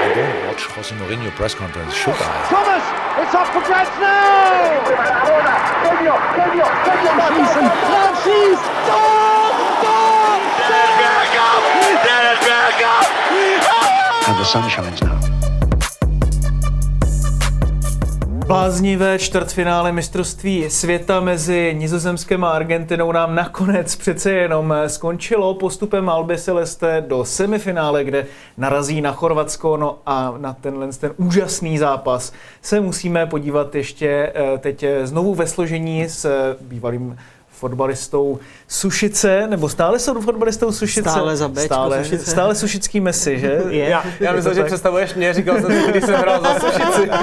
I don't watch Jose Mourinho press conference, should I? Thomas, it's up for grabs now. Schießen, schießt, Tor, Tor! And the sun shines now. Bláznivé čtvrtfinále mistrovství světa mezi Nizozemskem a Argentinou nám nakonec přece jenom skončilo postupem Albi Celeste do semifinále, kde narazí na Chorvatsko. No a na tenhle ten úžasný zápas se musíme podívat ještě eh, teď znovu ve složení s bývalým fotbalistou Sušice, nebo stále jsou fotbalistou Sušice? Stále za Bčko stále, Sušice. stále sušický Messi, že? Je. Já, já to že tak? představuješ mě, říkal jsem si, když jsem hrál za Sušici.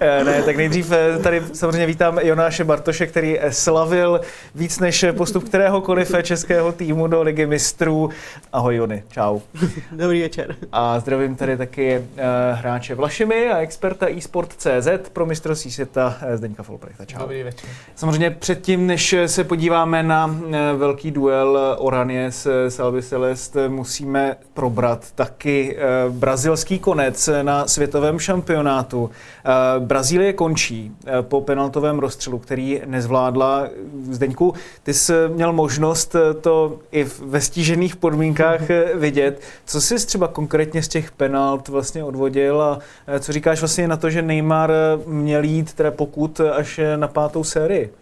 Eh, Ne, tak nejdřív eh, tady samozřejmě vítám Jonáše Bartoše, který eh, slavil víc než postup kteréhokoliv českého týmu do Ligy mistrů. Ahoj Jony, čau. Dobrý večer. A zdravím tady taky hráče Vlašimi a experta eSport.cz pro mistrovství světa Zdeňka Folprechta. Čau. Dobrý večer. Samozřejmě předtím, než se podíváme na velký duel Oranje s Salvi Celeste, musíme probrat taky eh, brazilský konec na světovém šampionátu. Eh, Brazílie končí eh, po penaltovém rozstřelu, který nezvládla. Zdeňku, ty jsi měl možnost eh, to i ve stížených podmínkách eh, vidět. Co jsi třeba konkrétně z těch penalt vlastně odvodil a eh, co říkáš vlastně na to, že Neymar eh, měl jít teda pokud eh, až eh, na pátou sérii?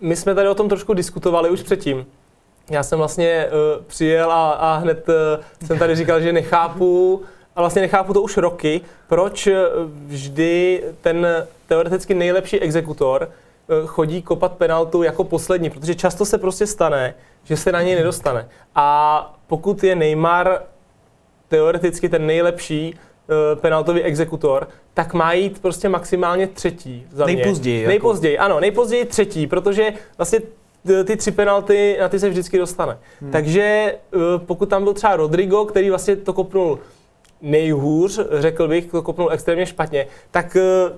My jsme tady o tom trošku diskutovali už předtím. Já jsem vlastně uh, přijel a, a hned uh, jsem tady říkal, že nechápu, a vlastně nechápu to už roky, proč eh, vždy ten teoreticky nejlepší exekutor chodí kopat penaltu jako poslední, protože často se prostě stane, že se na něj nedostane. A pokud je Neymar teoreticky ten nejlepší penaltový exekutor, tak má jít prostě maximálně třetí za mě. Nejpozději, jako. Nejpozději, ano, nejpozději třetí, protože vlastně ty tři penalty, na ty se vždycky dostane. Hmm. Takže eh, pokud tam byl třeba Rodrigo, který vlastně to kopnul nejhůř, řekl bych, to kopnul extrémně špatně, tak eh,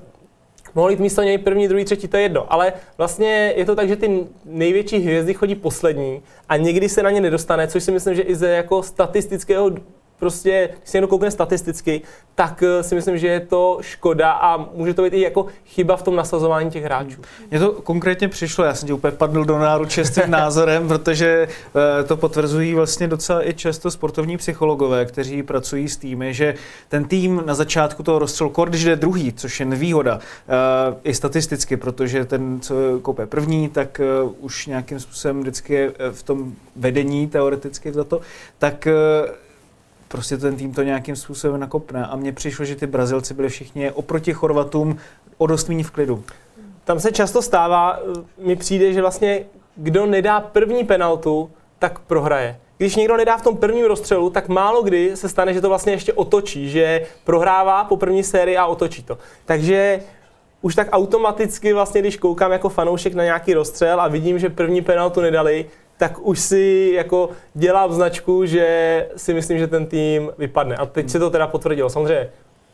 mohl jít místo něj první, druhý, třetí, to je jedno. Ale vlastně je to tak, že ty největší hvězdy chodí poslední a někdy se na ně nedostane, což si myslím, že i ze jako statistického prostě, když se někdo koukne statisticky, tak eh, si myslím, že je to škoda a může to být i jako chyba v tom nasazování těch hráčů. Mně to konkrétně přišlo, já jsem ti úplně padl do náruče s tím názorem, protože eh, to potvrzují vlastně docela i často sportovní psychologové, kteří pracují s týmy, že ten tým na začátku toho rozstřelu, kor, když jde druhý, což je nevýhoda, eh, i statisticky, protože ten, co kope první, tak už nějakým způsobem vždycky je v tom vedení teoreticky za to, tak prostě ten tým to nějakým způsobem nakopne. A mně přišlo, že ty Brazilci byli všichni oproti Chorvatům o dost méně v klidu. Tam se často stává, eh, mi přijde, že vlastně kdo nedá první penaltu, tak prohraje. Když někdo nedá v tom prvním rozstřelu, tak málo kdy se stane, že to vlastně ještě otočí, že prohrává po první sérii a otočí to. Takže už tak automaticky vlastně, když koukám jako fanoušek na nějaký rozstřel a vidím, že první penaltu nedali, tak už si jako dělám značku, že si myslím, že ten tým vypadne. A teď se to teda potvrdilo. Samozřejmě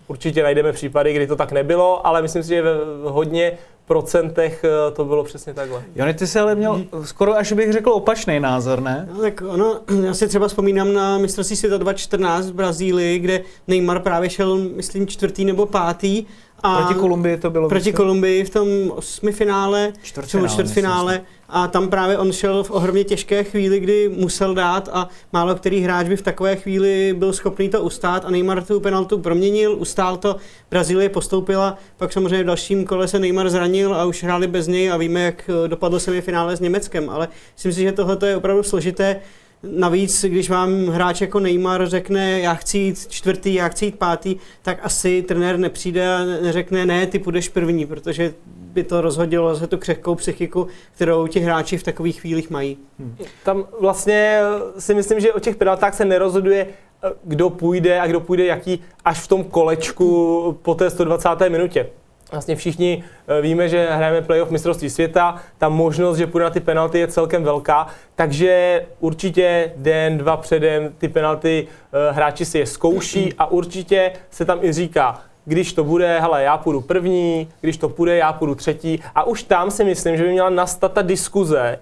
určitě najdeme případy, kdy to tak nebylo, ale myslím si, že ve hodně procentech eh, to bylo přesně takhle. Jony, ty jsi ale měl skoro až bych řekl opačný názor, ne? No, tak ono, já si třeba vzpomínám na mistrovství světa 2014 v Brazílii, kde Neymar právě šel, myslím, čtvrtý nebo pátý. A Proti Kolumbii to bylo. proti. Kolumbii v tom osmifinále, Čtvrtfinále, nebo čtvrtfinále a tam právě on šel v ohromně těžké chvíli, kdy musel dát a málo který hráč by v takové chvíli byl schopný to ustát a Neymar tu penaltu proměnil, ustál to, Brazílie postoupila, pak samozřejmě v dalším kole se Neymar zranil a už hráli bez něj a víme, jak eh, dopadlo semifinále s Německem, ale myslím si, že tohle je opravdu složité. Navíc, když vám hráč jako Neymar řekne, já chci jít čtvrtý, já chci jít pátý, tak asi trenér nepřijde a neřekne, ne, ty půjdeš první, protože by to rozhodilo za tu křehkou psychiku, kterou ti hráči v takových chvílích mají. Hmm. Tam vlastně si myslím, že o těch penaltách se nerozhoduje, kdo půjde a kdo půjde jaký až v tom kolečku po té 120. minutě. Vlastně všichni eh, víme, že hrajeme playoff mistrovství světa, ta možnost, že půjde na ty penalty je celkem velká, takže určitě den, dva předem ty penalty eh, hráči si je zkouší a určitě se tam i říká, když to bude, hele, já půjdu první, když to půjde, já půjdu třetí. A už tam si myslím, že by měla nastat ta diskuze,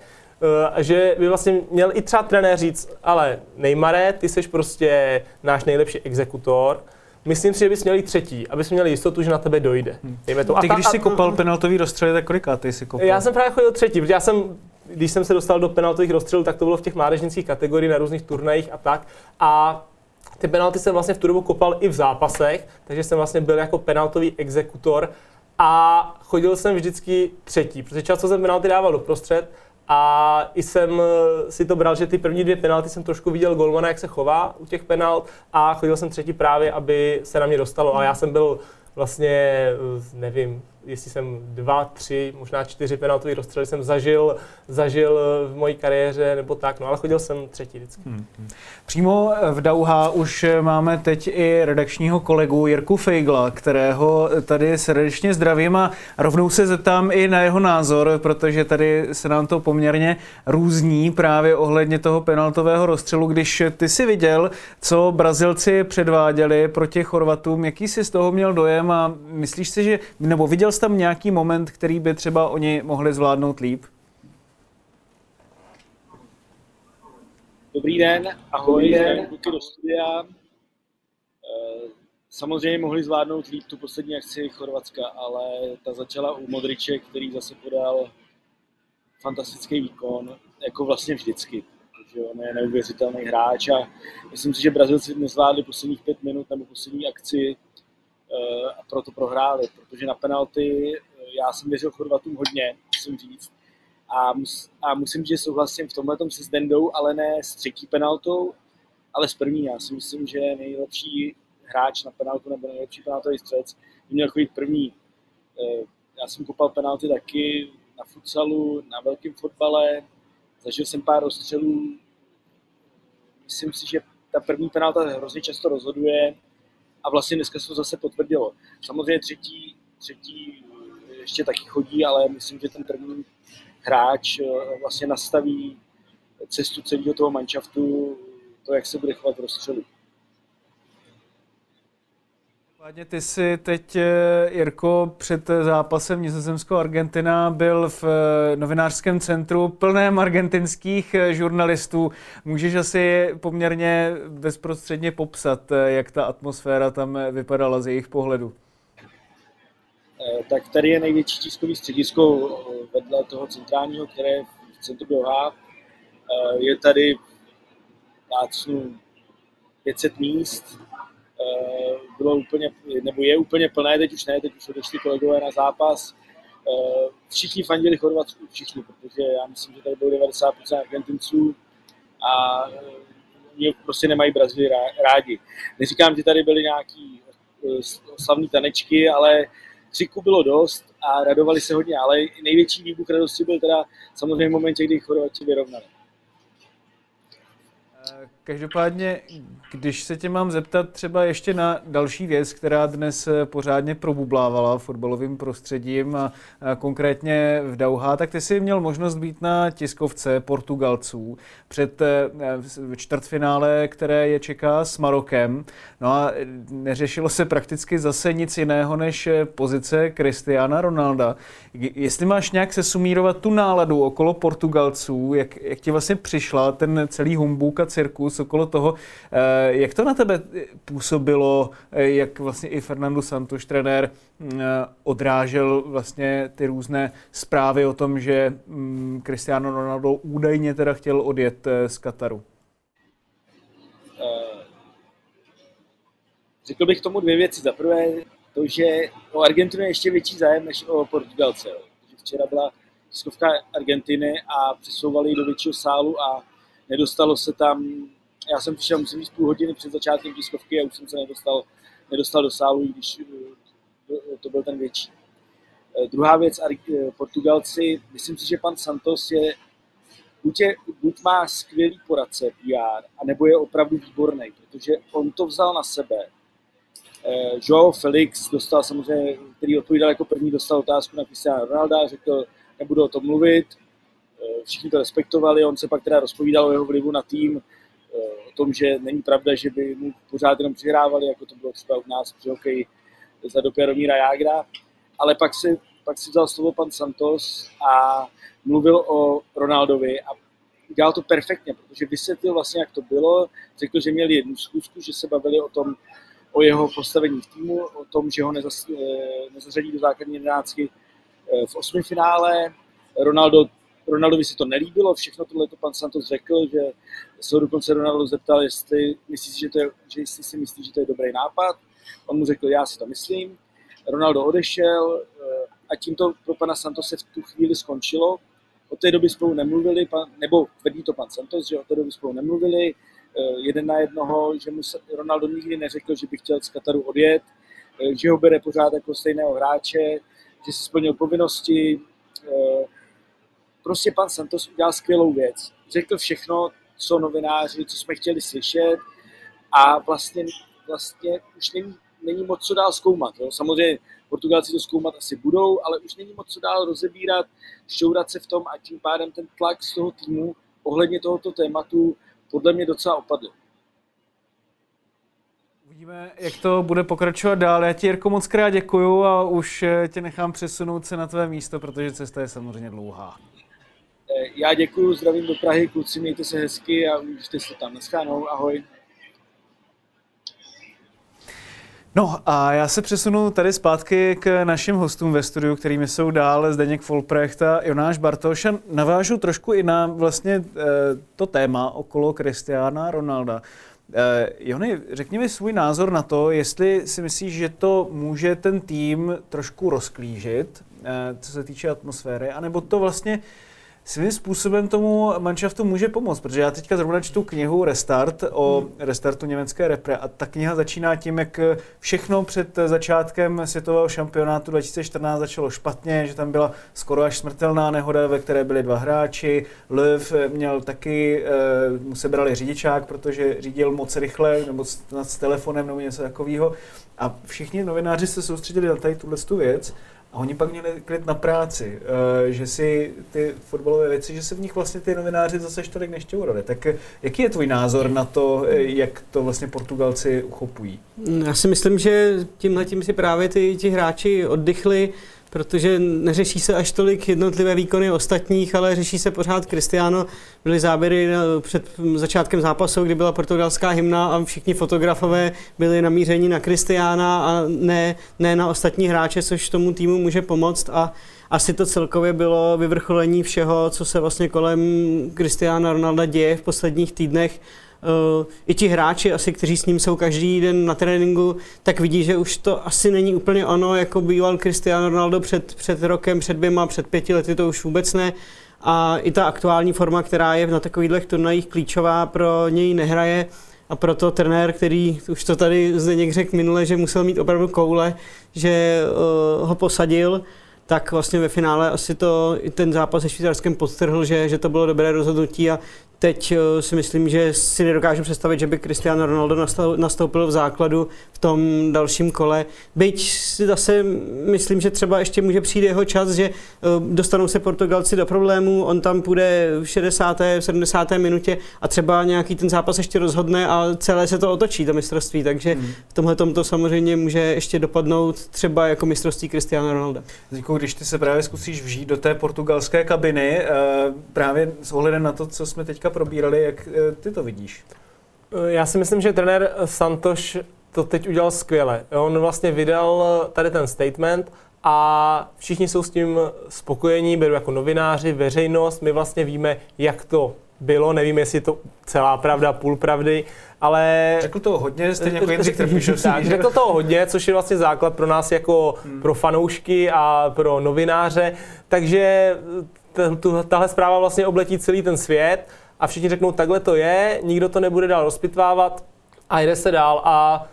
eh, že by vlastně měl i třeba trenér říct, ale Neymare, ty jsi prostě náš nejlepší exekutor, Myslím si, že bys měl jít třetí, abys měl jistotu, že na tebe dojde. Hmm. to. Ty, když jsi kopal penaltový rozstřely, tak koliká ty jsi kopal? Já jsem právě chodil třetí, protože já jsem, když jsem se dostal do penaltových rozstřelů, tak to bylo v těch mládežnických kategoriích na různých turnajích a tak. A ty penalty jsem vlastně v tu dobu kopal i v zápasech, takže jsem vlastně byl jako penaltový exekutor a chodil jsem vždycky třetí, protože často jsem penalty dával doprostřed a i jsem si to bral, že ty první dvě penalty jsem trošku viděl golmana, jak se chová u těch penalt a chodil jsem třetí právě, aby se na mě dostalo. A já jsem byl vlastně, nevím, jestli jsem dva, tři, možná čtyři penaltové rozstřely jsem zažil, zažil v mojí kariéře nebo tak, no ale chodil jsem třetí vždycky. Hmm. Přímo v Dauha už máme teď i redakčního kolegu Jirku Fejgla, kterého tady srdečně zdravím a rovnou se zeptám i na jeho názor, protože tady se nám to poměrně různí právě ohledně toho penaltového rozstřelu. Když ty si viděl, co Brazilci předváděli proti Chorvatům, jaký jsi z toho měl dojem a myslíš si, že, nebo viděl jsi tam nějaký moment, který by třeba oni mohli zvládnout líp? Dobrý den, ahoj, den. kluky do studia. Eh, samozřejmě mohli zvládnout líp tu poslední akci Chorvatska, ale ta začala u Modriče, který zase podal fantastický výkon, jako vlastně vždycky. Protože on je neuvěřitelný hráč a myslím si, že Brazilci nezvládli posledních pět minut nebo poslední akci proto prohráli, protože na penalty eh, já jsem věřil Chorvatům hodně, musím říct. A, mus, a musím, že souhlasím v tomhle se s Dendou, ale ne s třetí penaltou, ale s první. Já si myslím, že nejlepší hráč na penaltu nebo nejlepší penaltový střelec by měl chodit první. Eh, já jsem kopal penalty taky na futsalu, na velkém fotbale, zažil jsem pár rozstřelů. Myslím si, že ta první penalta hrozně často rozhoduje a vlastně dneska se to zase potvrdilo. Samozřejmě třetí, třetí ještě taky chodí, ale myslím, že ten první hráč eh, vlastně nastaví cestu celého toho manšaftu, to, jak se bude chovat v rozstřelu. Ty jsi teď, eh, Jirko, před zápasem Nizozemsko-Argentina byl v eh, novinářském centru plném argentinských eh, žurnalistů. Můžeš asi poměrně bezprostředně popsat, jak ta atmosféra tam vypadala z jejich pohledu? Tak tady je největší tiskový středisko vedle toho centrálního, které je v centru Doha. Je tady plácnu 500 míst, Eh, bylo úplně, nebo je úplně plné, teď už ne, teď už odešli kolegové na zápas. Eh, všichni fandili Chorvatsku, všichni, protože já myslím, že tady bylo 90% Argentinců a eh, oni prostě nemají Brazílii rádi. Neříkám, že tady byly nějaký slavní tanečky, ale křiku bylo dost a radovali se hodně, ale největší výbuch radosti byl teda samozřejmě v momentě, kdy Chorvati vyrovnali. Každopádně, když se tě mám zeptat třeba ještě na další věc, která dnes pořádně probublávala fotbalovým prostředím a konkrétně v Dauha, tak ty jsi měl možnost být na tiskovce Portugalců před eh, čtvrtfinále, které je čeká s Marokem. No a neřešilo se prakticky zase nic jiného než pozice Cristiana Ronalda. Jestli máš nějak sesumírovat tu náladu okolo Portugalců, jak, jak ti vlastně přišla ten celý humbuk a cirkus okolo toho, eh, jak to na tebe působilo, eh, jak vlastně i Fernando Santos, trenér, mm, odrážel vlastně ty různé zprávy o tom, že mm, Cristiano Ronaldo údajně teda chtěl odjet eh, z Kataru? Řekl bych tomu dvě věci. Za prvé, to, že o Argentinu je ještě větší zájem než o Portugalce. Včera byla tiskovka Argentiny a přesouvali do většího sálu a nedostalo se tam, já jsem přišel, musím říct, půl hodiny před začátkem tiskovky a už jsem se nedostal, nedostal do sálu, když eh, to byl ten větší. Eh, druhá věc, eh, Portugalci, myslím si, že pan Santos je, buď, je, buď má skvělý poradce PR, anebo je opravdu výborný, protože on to vzal na sebe. Joao Felix dostal samozřejmě, který odpovídal jako první, dostal otázku na Cristiano Ronaldo, řekl, nebudu o tom mluvit, všichni to respektovali, on se pak teda rozpovídal o jeho vlivu na tým, o tom, že není pravda, že by mu pořád jenom přihrávali, jako to bylo třeba u nás při hokeji za doby Jaromíra Jágra, ale pak si, pak si vzal slovo pan Santos a mluvil o Ronaldovi a udělal to perfektně, protože vysvětlil vlastně, jak to bylo, řekl, že měli jednu zkusku, že se bavili o tom, o jeho postavení v týmu, o tom, že ho nezas, nezařadí do základní jedenáctky v osmi finále. Ronaldo Ronaldovi si to nelíbilo, všechno tohle to pan Santos řekl, že se dokonce Ronaldo zeptal, jestli, myslí, že, to je, že jestli si myslí, že to je dobrý nápad. On mu řekl, já si to myslím. Ronaldo odešel eh, a tím to pro pana Santose v tu chvíli skončilo. Od té doby spolu nemluvili, nebo tvrdí to pan Santos, že od té doby spolu nemluvili, eh, jeden na jednoho, že mu Ronaldo nikdy neřekl, že by chtěl z Kataru odjet, eh, že ho bere pořád jako stejného hráče, že si splnil povinnosti, prostě pan Santos udělal skvělou věc. Řekl všechno, co novináři, co jsme chtěli slyšet a vlastně, vlastně už není, není moc co dál zkoumat. Jo. Samozřejmě Portugalci to zkoumat asi budou, ale už není moc co dál rozebírat, šťourat se v tom a tím pádem ten tlak z toho týmu ohledně tohoto tématu podle mě docela opadl. Uvidíme, jak to bude pokračovat dál. Já ti, Jirko, moc krát děkuju a už eh, tě nechám přesunout se na tvé místo, protože cesta je samozřejmě dlouhá. Eh, já děkuji, zdravím do Prahy, kluci, mějte se hezky a užijte se tam. Naschánou, ahoj. No a já se přesunu tady zpátky k našim hostům ve studiu, kterými jsou dál Zdeněk Folprecht a Jonáš Bartoš a navážu trošku i na vlastně eh, to téma okolo Kristiána Ronalda. Eh, Jony, řekni mi svůj názor na to, jestli si myslíš, že to může ten tým trošku rozklížit, co se týče atmosféry, anebo to vlastně svým způsobem tomu manšaftu může pomoct, protože já teďka zrovna čtu knihu Restart o hmm. restartu německé repre a ta kniha začíná tím, jak všechno před začátkem světového šampionátu 2014 začalo špatně, že tam byla skoro až smrtelná nehoda, ve které byli dva hráči. Löw měl taky, eh, mu se brali řidičák, protože řídil moc rychle, nebo s, s telefonem, nebo něco takového. A všichni novináři se soustředili na tady tuhle věc a oni pak měli klid na práci, eh, že si ty fotbalové věci, že se v nich vlastně ty novináři zase tolik nešťourali. Tak eh, jaký je tvůj názor na to, eh, jak to vlastně Portugalci uchopují? Já si myslím, že tímhle tím si právě ty, ti hráči oddychli, protože neřeší se až tolik jednotlivé výkony ostatních, ale řeší se pořád Cristiano. Byly záběry před začátkem zápasu, kdy byla portugalská hymna a všichni fotografové byli namířeni na Cristiana a ne, ne na ostatní hráče, což tomu týmu může pomoct a asi to celkově bylo vyvrcholení všeho, co se vlastně kolem Cristiana Ronalda děje v posledních týdnech i ti hráči, asi, kteří s ním jsou každý den na tréninku, tak vidí, že už to asi není úplně ono, jako býval Cristiano Ronaldo před, před rokem, před dvěma, před pěti lety, to už vůbec ne. A i ta aktuální forma, která je na takových turnajích klíčová, pro něj nehraje. A proto trenér, který už to tady Zdeněk řekl minule, že musel mít opravdu koule, že uh, ho posadil, tak vlastně ve finále asi to i ten zápas se Švýcarskem podtrhl, že, že to bylo dobré rozhodnutí a Teď eh, si myslím, že si nedokážu představit, že by Cristiano Ronaldo nastoupil v základu v tom dalším kole. Byť si zase myslím, že třeba ještě může přijít jeho čas, že eh, dostanou se Portugalci do problémů, on tam půjde v 60. 70. minutě a třeba nějaký ten zápas ještě rozhodne a celé se to otočí, to mistrovství. Takže hmm. v tomhle to samozřejmě může ještě dopadnout třeba jako mistrovství Cristiano Ronaldo. Zíko, když ty se právě zkusíš vžít do té portugalské kabiny, eh, právě s ohledem na to, co jsme teďka probírali, jak eh, ty to vidíš? Eh, já si myslím, že trenér Santoš to teď udělal skvěle. On vlastně vydal eh, tady ten statement a všichni jsou s tím spokojení, beru jako novináři, veřejnost, my vlastně víme, jak to bylo, nevím, jestli je to celá pravda, půl pravdy, ale... Řekl toho hodně, stejně jako Jindřich Trpišovský. Tak, řekl toho hodně, což je vlastně základ pro nás jako hmm. pro fanoušky a pro novináře, takže tahle zpráva vlastně obletí celý ten svět a všichni řeknou, takhle to je, nikdo to nebude dál rozpitvávat a jde se dál. A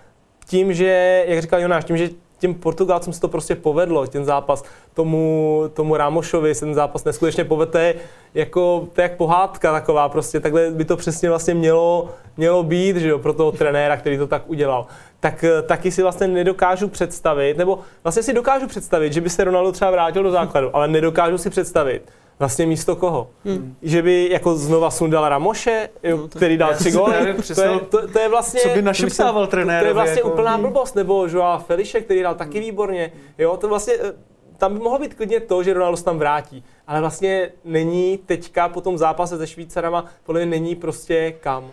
tím, že, jak říkal Jonáš, tím, že těm Portugalcům se to prostě povedlo, ten zápas, tomu, tomu Ramošovi se ten zápas neskutečně povede, jako, to je jak pohádka taková prostě, takhle by to přesně vlastně mělo, mělo být, že jo, pro toho trenéra, který to tak udělal. Tak taky si vlastně nedokážu představit, nebo vlastně si dokážu představit, že by se Ronaldo třeba vrátil do základu, ale nedokážu si představit, vlastně místo koho? Hmm. Že by jako znova sundal Ramoše, jo, no, který dal tři góly. To, je, to, to, je vlastně... Co by našeptával trenér? To je vlastně jako, úplná blbost. Nebo Joao Feliše, který dal taky výborně. Jo, to vlastně eh, tam by mohlo být klidně to, že Ronaldo se tam vrátí. Ale vlastně není teďka po tom zápase se Švýcarama, podle mě není prostě kam.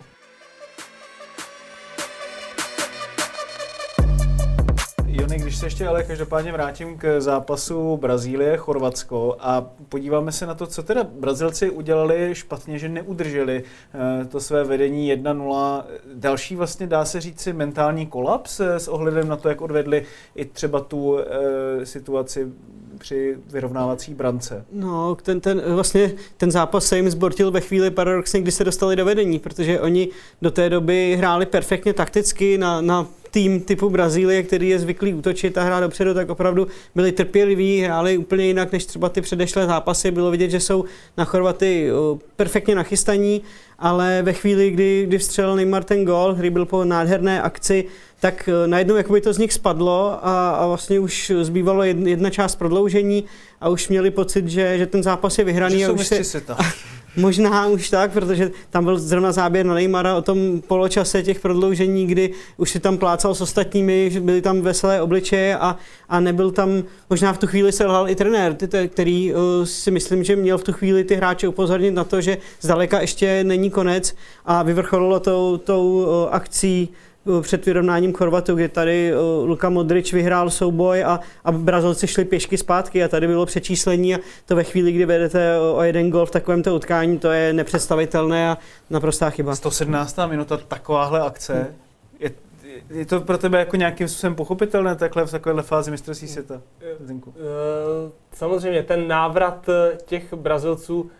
Jony, když se ještě ale každopádně vrátím k zápasu Brazílie-Chorvatsko a podíváme se na to, co teda Brazilci udělali špatně, že neudrželi eh, to své vedení 1-0. Další vlastně dá se říci mentální kolaps eh, s ohledem na to, jak odvedli i třeba tu e, situaci při vyrovnávací brance. No, ten, ten, vlastně ten zápas se jim zbortil ve chvíli paradoxně, kdy se dostali do vedení, protože oni do té doby hráli perfektně takticky na, na tým typu Brazílie, který je zvyklý útočit a hrát dopředu, tak opravdu byli trpěliví, hráli úplně jinak než třeba ty předešlé zápasy. Bylo vidět, že jsou na Chorvaty perfektně nachystaní, ale ve chvíli, kdy, kdy vstřelil Neymar ten gol, který byl po nádherné akci, tak e, najednou jakoby to z nich spadlo a, a vlastně už zbývalo jedna část prodloužení a už měli pocit, že, že ten zápas je vyhraný. Že a už se, Možná už tak, protože tam byl zrovna záběr na Neymara o tom poločase těch prodloužení, kdy už si tam plácal s ostatními, byly tam veselé obličeje a, a nebyl tam, možná v tu chvíli selhal i trenér, který uh, si myslím, že měl v tu chvíli ty hráče upozornit na to, že zdaleka ještě není konec a vyvrcholilo tou, tou uh, akcí Eh, před vyrovnáním Chorvatu, kdy tady eh, Luka Modrič vyhrál souboj a, a Brazilci šli pěšky zpátky a tady bylo přečíslení a to ve chvíli, kdy vedete o jeden gol v takovémto utkání, to je nepředstavitelné a naprostá chyba. 117. minuta, takováhle akce. Je, je to pro tebe jako nějakým způsobem pochopitelné takhle v takovéhle fázi mistrovství světa? Zinku. Eh, samozřejmě, ten návrat těch Brazilců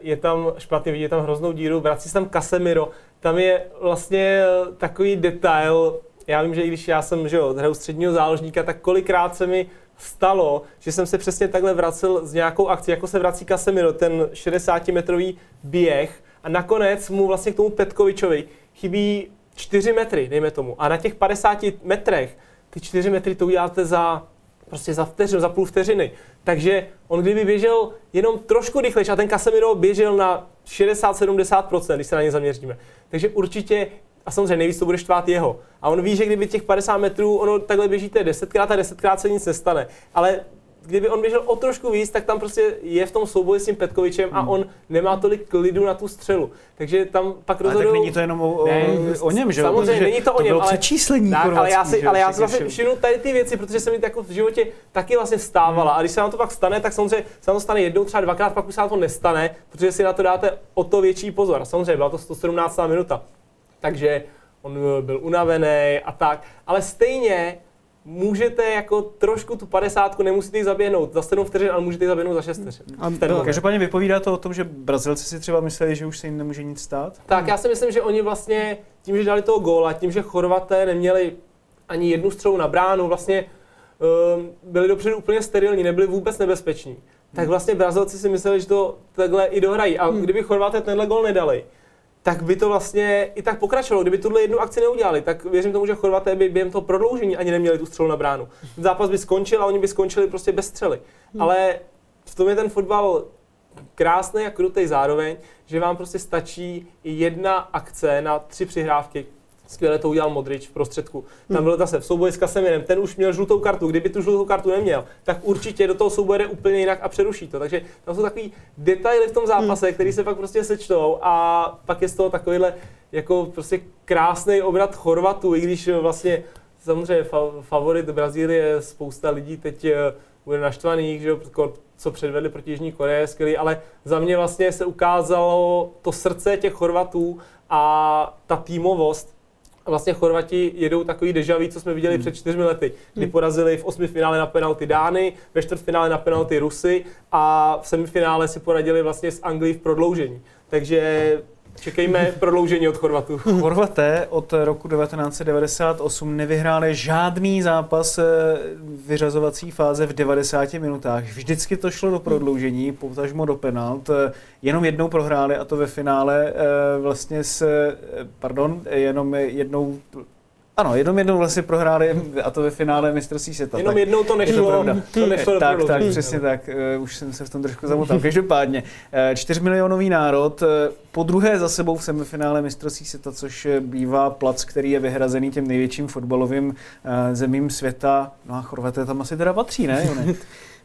je tam špatný, vidíte tam hroznou díru, vrací se tam Casemiro, tam je vlastně takový detail, já vím, že i když já jsem, že jo, hraju středního záložníka, tak kolikrát se mi stalo, že jsem se přesně takhle vracel z nějakou akcí, jako se vrací Casemiro, ten 60-metrový běh a nakonec mu vlastně k tomu Petkovičovi chybí 4 metry, dejme tomu. A na těch 50 metrech ty 4 metry to uděláte za prostě za vteřinu, za půl vteřiny. Takže on kdyby běžel jenom trošku rychlejší a ten Casemiro běžel na 60-70%, když se na ně zaměříme. Takže určitě a samozřejmě nejvíc to bude štvát jeho. A on ví, že kdyby těch 50 metrů, ono takhle běžíte desetkrát a desetkrát se nic nestane. Ale kdyby on běžel o trošku víc, tak tam prostě je v tom souboji s tím Petkovičem a hmm. on nemá tolik klidu na tu střelu. Takže tam pak rozhodují... tak není to jenom o, ne, o něm, že Samozřejmě, Protože není to o něm, to ale... přečíslení tak, ale já si, ale já si vlastně všimnu tady ty věci, protože se mi jako v životě taky vlastně stávala. Hmm. A když se nám to pak stane, tak samozřejmě se nám to stane jednou, třeba dvakrát, pak už se nám to nestane, protože si na to dáte o to větší pozor. A samozřejmě byla to 117. minuta. Takže on byl unavený a tak. Ale stejně můžete jako trošku tu padesátku, nemusíte ji zaběhnout za 7 vteřin, ale můžete ji zaběhnout za 6 vteřin. A no, každopádně vypovídá to o tom, že Brazilci si třeba mysleli, že už se jim nemůže nic stát? Tak já si myslím, že oni vlastně tím, že dali toho góla, tím, že Chorvaté neměli ani jednu střelu na bránu, vlastně um, byli dopředu úplně sterilní, nebyli vůbec nebezpeční. Tak vlastně Brazilci si mysleli, že to takhle i dohrají. A hmm. kdyby Chorvaté tenhle gól nedali, tak by to vlastně i tak pokračovalo. Kdyby tuhle jednu akci neudělali, tak věřím tomu, že Chorvaté by během toho prodloužení ani neměli tu střelu na bránu. Zápas by skončil a oni by skončili prostě bez střely. Hmm. Ale v tom je ten fotbal krásný a krutý zároveň, že vám prostě stačí jedna akce na tři přihrávky, Skvěle to udělal Modrič v prostředku. Tam byl zase v souboji s Kasemirem, ten už měl žlutou kartu. Kdyby tu žlutou kartu neměl, tak určitě do toho souboje jde úplně jinak a přeruší to. Takže tam jsou takový detaily v tom zápase, které se pak prostě sečtou a pak je z toho takovýhle jako prostě krásný obrat Chorvatů, i když vlastně samozřejmě fa- favorit Brazílie, spousta lidí teď eh, bude naštvaných, že co předvedli proti Jižní Koreje, skvělý, ale za mě vlastně se ukázalo to srdce těch Chorvatů a ta týmovost, vlastně Chorvati jedou takový dejaví, co jsme viděli hmm. před čtyřmi lety, kdy hmm. porazili v osmi finále na penalty Dány, ve čtvrtfinále na penalty Rusy a v semifinále si poradili vlastně s Anglií v prodloužení. Takže Čekejme prodloužení od Chorvatů. Chorvaté od roku 1998 nevyhráli žádný zápas eh, vyřazovací fáze v 90 minutách. Vždycky to šlo do prodloužení, potažmo do penalt. Eh, Jenom jednou prohráli a to ve finále eh, vlastně s, pardon, jenom jednou ano, jenom jednou vlastně prohráli a to ve finále mistrovství světa. Jenom tak jednou to je nešlo, pravda. to nešlo tak, tak, přesně tak. Eh, Už jsem se v tom trošku zamotal. Každopádně, eh, čtyřmilionový národ, eh, po druhé za sebou v semifinále mistrovství světa, což bývá plac, který je vyhrazený těm největším fotbalovým zemím světa. No a Chorvaté tam asi teda patří, ne?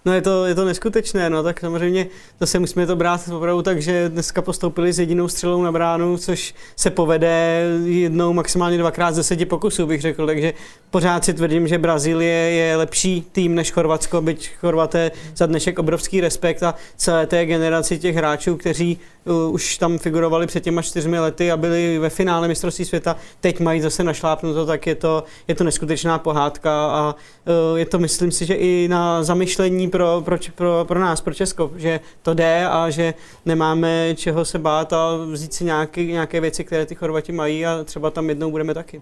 No je to, je to neskutečné, no tak samozřejmě zase musíme to brát opravdu tak, že dneska postoupili s jedinou střelou na bránu, což se povede jednou, maximálně dvakrát z deseti pokusů, bych řekl, takže pořád si tvrdím, že Brazílie je lepší tým než Chorvatsko, byť Chorvaté za dnešek obrovský respekt a celé té generaci těch hráčů, kteří už tam figurovali před těma čtyřmi lety a byli ve finále mistrovství světa, teď mají zase našlápnuto, tak je to, je to neskutečná pohádka a je to, myslím si, že i na zamyšlení pro, pro, pro, pro nás, pro Česko, že to jde a že nemáme čeho se bát a vzít si nějaké, nějaké věci, které ty Chorvati mají a třeba tam jednou budeme taky.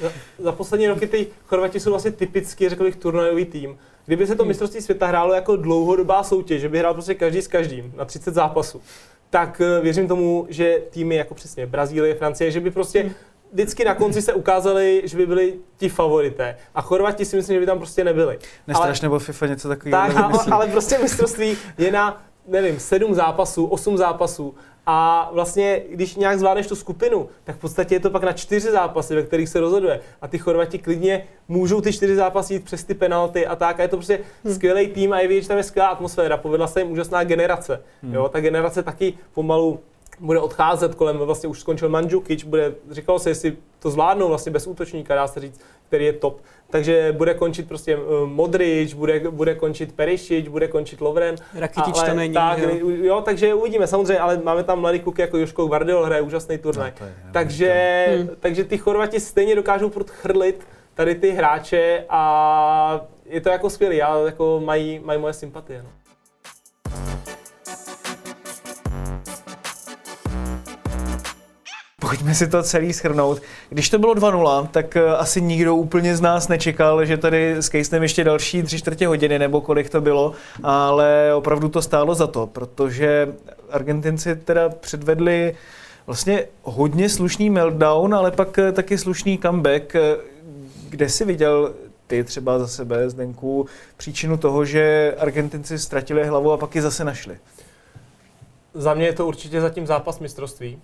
Za, za poslední roky ty Chorvati jsou vlastně typicky, řekl bych, turnajový tým. Kdyby se to mistrovství světa hrálo jako dlouhodobá soutěž, že by hrál prostě každý s každým na 30 zápasů, tak eh, věřím tomu, že týmy jako přesně Brazílie, Francie, že by prostě vždycky na konci se ukázali, že by byli ti favorité. A Chorvati si myslím, že by tam prostě nebyli. Nestraš nebo FIFA něco takového Tak, a, vymyslí. ale prostě mistrovství je na, nevím, sedm zápasů, osm zápasů a vlastně, když nějak zvládneš tu skupinu, tak v podstatě je to pak na čtyři zápasy, ve kterých se rozhoduje. A ty Chorvati klidně můžou ty čtyři zápasy jít přes ty penalty a tak. A je to prostě hmm. skvělý tým a je vidět, že tam je skvělá atmosféra. Povedla se jim úžasná generace. Hmm. Jo, ta generace taky pomalu bude odcházet kolem, vlastně už skončil Mandžukič, bude, říkalo se, jestli to zvládnou vlastně bez útočníka, dá se říct, který je top. Takže bude končit prostě uh, Modrič, bude, bude končit Perišič, bude končit Lovren. Rakitič ale tam není, Tak, jo. jo. takže uvidíme, samozřejmě, ale máme tam mladý kluky jako Joško Guardiol, hraje úžasný turnaj. No, to je- takže, Hmm. takže ty Chorvati stejně dokážou furt chrlit tady ty hráče a je to jako skvělý, já, jako mají, mají moje sympatie. No. Pojďme si to celý schrnout. Když to bylo 2-0, tak eh, asi nikdo úplně z nás nečekal, že tady s Kejstem ještě další tři čtvrtě hodiny, nebo kolik to bylo, ale opravdu to stálo za to, protože Argentinci teda předvedli vlastně hodně slušný meltdown, ale pak eh, taky slušný comeback. Eh, Kde si viděl ty třeba za sebe, Zdenku, příčinu toho, že Argentinci ztratili hlavu a pak ji zase našli? Za mě je to určitě zatím zápas mistrovství.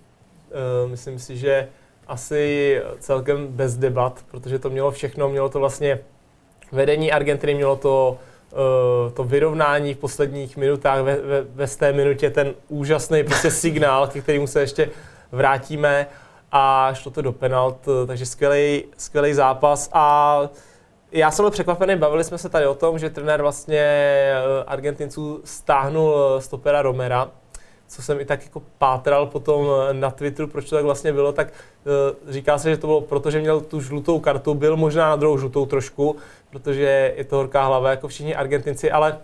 Eh, Myslím si, že asi celkem bez debat, protože to mělo všechno, mělo to vlastně vedení Argentiny, mělo to, eh, to vyrovnání v posledních minutách, ve, ve, ve té minutě ten úžasný prostě signál, ke kterému se ještě vrátíme. A šlo to do penalt, eh, takže skvělý, skvělý zápas. A já jsem byl překvapený, bavili jsme se tady o tom, že trenér vlastně Argentinců stáhnul stopera Romera, co jsem i tak jako pátral potom eh, na Twitteru, proč to tak vlastně bylo, tak eh, říká se, že to bylo proto, že měl tu žlutou kartu, byl možná na druhou žlutou trošku, protože je to horká hlava jako všichni Argentinci, ale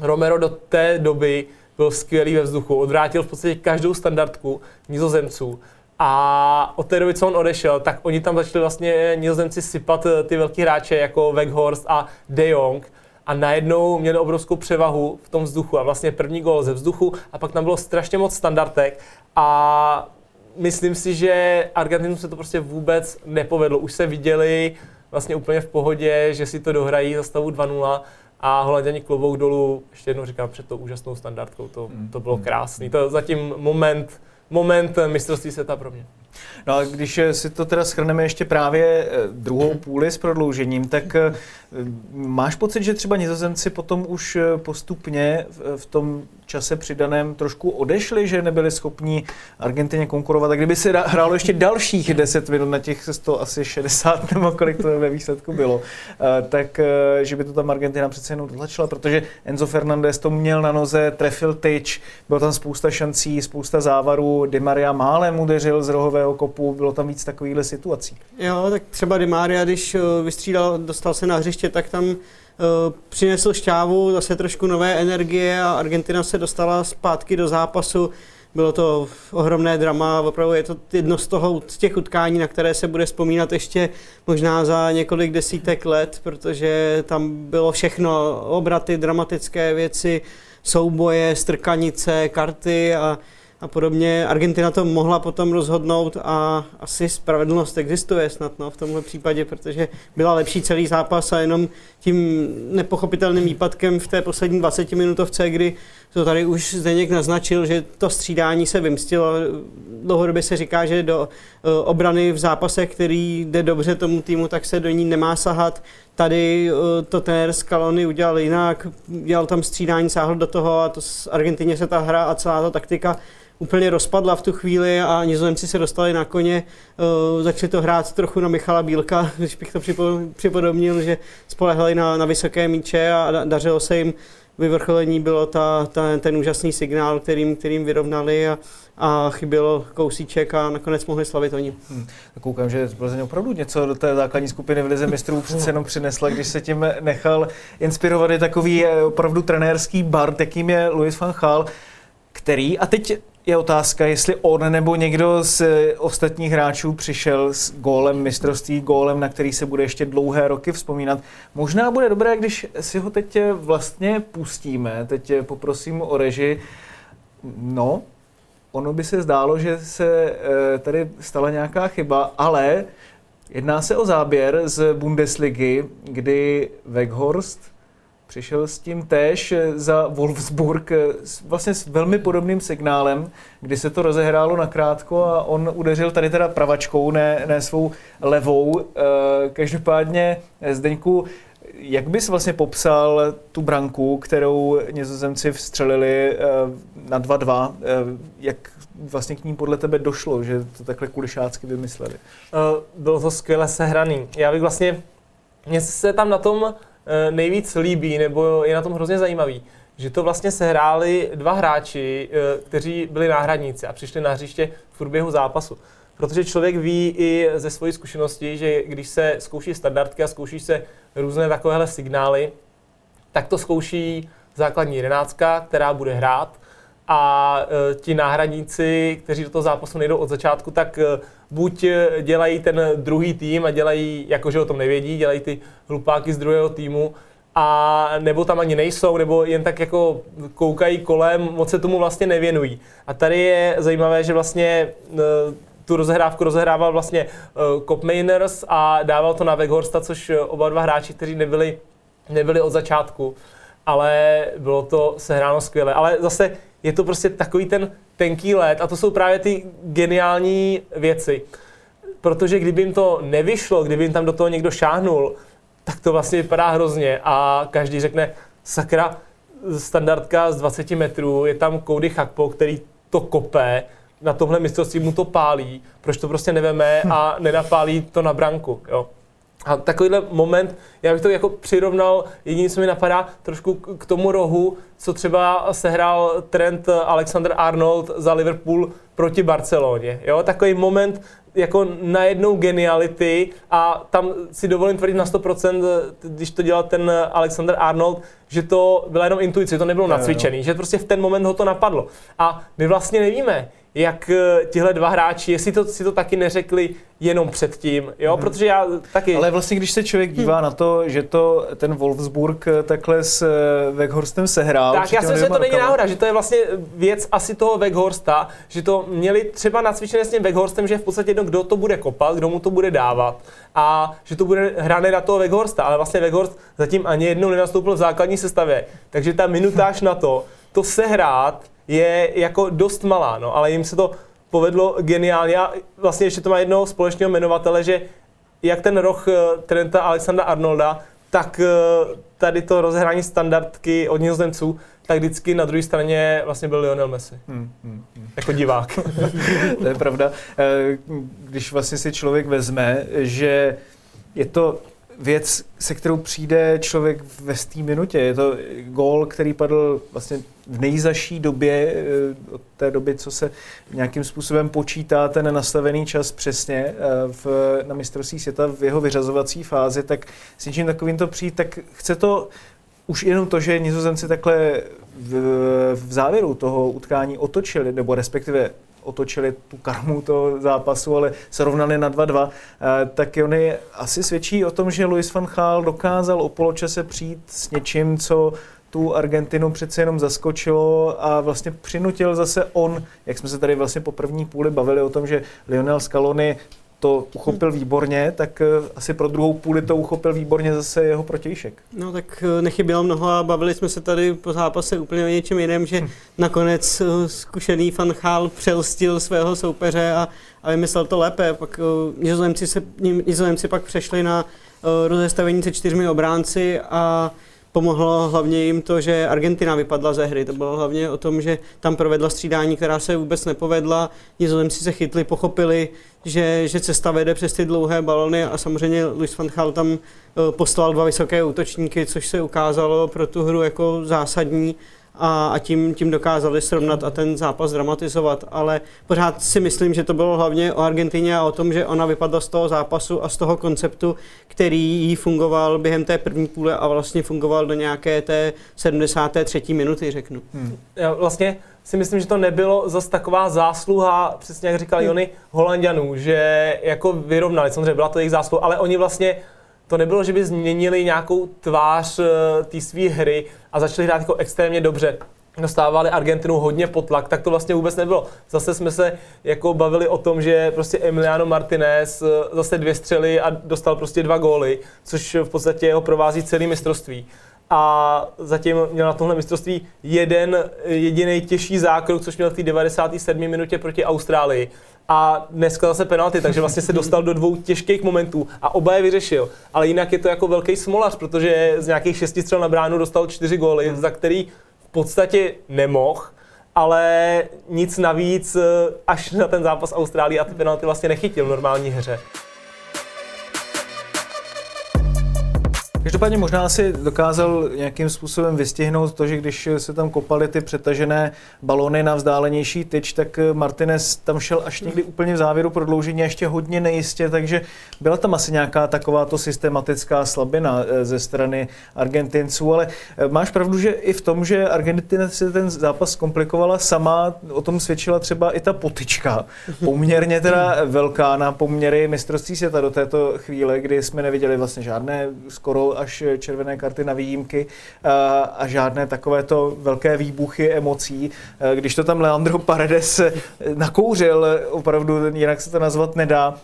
Romero do té doby byl skvělý ve vzduchu, odvrátil v podstatě každou standardku nizozemců. A od té doby, co on odešel, tak oni tam začali vlastně nizozemci sypat eh, ty velký hráče jako Weghorst a De Jong a najednou měli obrovskou převahu v tom vzduchu a vlastně první gol ze vzduchu a pak tam bylo strašně moc standardek a myslím si, že Argentinu se to prostě vůbec nepovedlo. Už se viděli vlastně úplně v pohodě, že si to dohrají za stavu 2-0 a Holanděni klobouk dolů, ještě jednou říkám, před tou úžasnou standardkou, to, to bylo krásný. To zatím moment, moment mistrovství světa pro mě. No a když eh, si to teda schrneme ještě právě eh, druhou půli s prodloužením, tak eh, máš pocit, že třeba nizozemci potom už postupně v- tom čase přidaném trošku odešli, že nebyli schopni Argentině konkurovat. A kdyby se hrálo ještě dalších 10 minut na těch 100 asi 60 nebo kolik to ve výsledku bylo, tak že by to tam Argentina přece jenom dotlačila, protože Enzo Fernandez to měl na noze, trefil tyč, bylo tam spousta šancí, spousta závarů, Di Maria málem udeřil z rohového kopu, bylo tam víc takovýchhle situací. Jo, tak třeba Di Maria, když eh, vystřídal, dostal se na hřiště, tak tam uh, přinesl šťávu, zase trošku nové energie a Argentina se dostala zpátky do zápasu. bylo to ohromné drama, opravdu je to jedno z, toho, z těch utkání, na které se bude vzpomínat ještě možná za několik desítek let, protože tam bylo všechno, obraty, dramatické věci, souboje, strkanice, karty a a podobně. Argentina to mohla potom rozhodnout a asi spravedlnost existuje snad no, v tomhle případě, protože byla lepší celý zápas a jenom tím nepochopitelným výpadkem v té poslední 20 minutovce, kdy to tady už Zdeněk naznačil, že to střídání se vymstilo. Dlouhodobě se říká, že do eh, obrany v zápasech, který jde dobře tomu týmu, tak se do ní nemá sahat. Tady eh, to trenér Scaloni udělal jinak, dělal tam střídání, sáhl do toho a to z Argentině se ta hra a celá ta taktika úplně rozpadla v tu chvíli a nizozemci se dostali na koně, uh, začali to hrát trochu na Michala Bílka, když bych to připodobnil, že spolehali na, na vysoké míče a dařilo se jim vyvrcholení bylo ta, ta, ten úžasný signál, kterým, kterým vyrovnali a, a chybělo kousíček a nakonec mohli slavit oni. Hmm. Koukám, že Plzeň opravdu něco do té základní skupiny v Lize mistrů přece jenom přinesla, když se tím nechal inspirovat. Je takový eh, opravdu trenérský bard, jakým je Louis van Gaal, který, a teď je otázka, jestli on nebo někdo z ostatních hráčů přišel s gólem mistrovství, gólem, na který se bude ještě dlouhé roky vzpomínat. Možná bude dobré, když si ho teď vlastně pustíme. Teď poprosím o reži. No, ono by se zdálo, že se eh, tady stala nějaká chyba, ale jedná se o záběr z Bundesligy, kdy Weghorst přišel s tím též za Wolfsburg vlastně s velmi podobným signálem, kdy se to rozehrálo nakrátko a on udeřil tady teda pravačkou, ne, ne svou levou. Eh, každopádně, Zdeňku, jak bys vlastně popsal tu branku, kterou nizozemci vstřelili eh, na 2-2? Eh, jak vlastně k ní podle tebe došlo, že to takhle kulišácky vymysleli? Bylo to skvěle sehraný. Já bych vlastně, mně se tam na tom Eh, nejvíc líbí, nebo je na tom hrozně zajímavý, že to vlastně sehráli dva hráči, eh, kteří byli náhradníci a přišli na hřiště v průběhu zápasu. Protože člověk ví i ze své zkušenosti, že když se zkouší standardky a zkouší se různé takovéhle signály, tak to zkouší základní jedenáctka, která bude hrát a e, ti náhradníci, kteří do toho zápasu nejdou od začátku, tak buď dělají ten druhý tým a dělají, jakože o tom nevědí, dělají ty hlupáky z druhého týmu, a nebo tam ani nejsou, nebo jen tak jako koukají kolem, moc se tomu vlastně nevěnují. A tady je zajímavé, že vlastně e, tu rozehrávku rozehrával vlastně Cop Mainers a dával to na Weghorsta, což oba dva hráči, kteří nebyli, nebyli od začátku, ale bylo to sehráno skvěle. Ale zase je to prostě takový ten tenký let a to jsou právě ty geniální věci. Protože kdyby jim to nevyšlo, kdyby jim tam do toho někdo šáhnul, tak to vlastně vypadá hrozně a každý řekne, sakra, standardka z 20 metrů, je tam Cody Chakpo, který to kope, na tomhle mistrovství mu to pálí, proč to prostě neveme a nenapálí to na branku. Jo. A takovýhle moment, já bych to jako přirovnal, jediné, co mi napadá, trošku k tomu rohu, co třeba sehrál trend Alexander Arnold za Liverpool proti Barceloně. Jo? Takový moment jako najednou geniality a tam si dovolím tvrdit na 100%, když to dělal ten Alexander Arnold, že to byla jenom intuice, to nebylo nacvičený, že prostě v ten moment ho to napadlo. A my vlastně nevíme, jak eh, tihle dva hráči, jestli to, si to taky neřekli jenom předtím, jo, hmm. protože já taky... Ale vlastně, když se člověk dívá hmm. na to, že to ten Wolfsburg eh, takhle s eh, Weghorsten sehrál... Tak já si myslím, že to není náhoda, že to je vlastně věc asi toho Weghorsta, že to měli třeba nacvičené s tím Weghorstem, že v podstatě jedno, kdo to bude kopat, kdo mu to bude dávat a že to bude hrané na toho Weghorsta, ale vlastně Weghorst zatím ani jednou nenastoupil v základní sestavě, takže ta minutáž na to, to sehrát je jako dost malá, no, ale jim se to povedlo geniálně. A vlastně ještě to má jednoho společného jmenovatele, že jak ten roh eh, Trenta Alexandra Arnolda, tak eh, tady to rozehrání standardky od nizozemců, tak vždycky na druhé straně vlastně byl Lionel Messi. Hmm, hmm, hmm. Jako divák. to je pravda. Eh, když vlastně si člověk vezme, že je to věc, se kterou přijde člověk ve té minutě. Je to gól, který padl vlastně v nejzaší době, eh, od té doby, co se nějakým způsobem počítá ten nastavený čas přesně eh, v, na mistrovství světa v jeho vyřazovací fázi, tak s něčím takovým to přijít, tak chce to už jenom to, že nizozemci takhle v, v závěru toho utkání otočili, nebo respektive otočili tu karmu toho zápasu, ale se rovnali na 2-2, eh, tak oni asi svědčí o tom, že Luis van Gaal dokázal o poločase přijít s něčím, co tu Argentinu přece jenom zaskočilo a vlastně přinutil zase on, jak jsme se tady vlastně po první půli bavili o tom, že Lionel Scaloni to uchopil výborně, tak eh, asi pro druhou půli to uchopil výborně zase jeho protějšek. No tak eh, nechybělo mnoho a bavili jsme se tady po zápase úplně o něčem jiném, že hm. nakonec eh, zkušený Gaal přelstil svého soupeře a, a vymyslel to lépe. Pak nizozemci, se, nizozemci pak přešli na rozestavení se čtyřmi obránci a pomohlo hlavně jim to, že Argentina vypadla ze hry. To bylo hlavně o tom, že tam provedla střídání, která se vůbec nepovedla. Nizozemci se chytli, pochopili, že, že cesta vede přes ty dlouhé balony a samozřejmě Luis van Gaal tam eh, poslal dva vysoké útočníky, což se ukázalo pro tu hru jako zásadní a, a tím, tím dokázali srovnat a ten zápas dramatizovat. Ale pořád si myslím, že to bylo hlavně o Argentině a o tom, že ona vypadla z toho zápasu a z toho konceptu, který jí fungoval během té první půle a vlastně fungoval do nějaké té 73. minuty, řeknu. Hmm. Já vlastně si myslím, že to nebylo zas taková zásluha, přesně jak říkal hmm. Jony, Holandianů, že jako vyrovnali, samozřejmě byla to jejich zásluha, ale oni vlastně to nebylo, že by změnili nějakou tvář eh, té své hry a začali hrát jako extrémně dobře dostávali Argentinu hodně pod tlak, tak to vlastně vůbec nebylo. Zase jsme se jako bavili o tom, že prostě Emiliano Martinez eh, zase dvě střely a dostal prostě dva góly, což v podstatě jeho provází celý mistrovství. A zatím měl na tohle mistrovství jeden jediný těžší zákrok, což měl v té 97. minutě proti Austrálii a dneska zase penalty, takže vlastně se dostal do dvou těžkých momentů a oba je vyřešil. Ale jinak je to jako velký smolař, protože z nějakých šesti střel na bránu dostal čtyři góly, hmm. za který v podstatě nemohl, ale nic navíc až na ten zápas Austrálie a ty penalty vlastně nechytil v normální hře. Každopádně možná si dokázal nějakým způsobem vystihnout to, že když se tam kopaly ty přetažené balony na vzdálenější tyč, tak Martinez tam šel až někdy úplně v závěru prodloužení ještě hodně nejistě, takže byla tam asi nějaká takováto systematická slabina eh, ze strany Argentinců, ale eh, máš pravdu, že i v tom, že Argentina si ten zápas komplikovala sama, o tom svědčila třeba i ta potička, poměrně teda velká na poměry mistrovství světa do této chvíle, kdy jsme neviděli vlastně žádné skoro až červené karty na výjimky a žádné takovéto velké výbuchy emocí. Když to tam Leandro Paredes nakouřil, opravdu jinak se to nazvat nedá,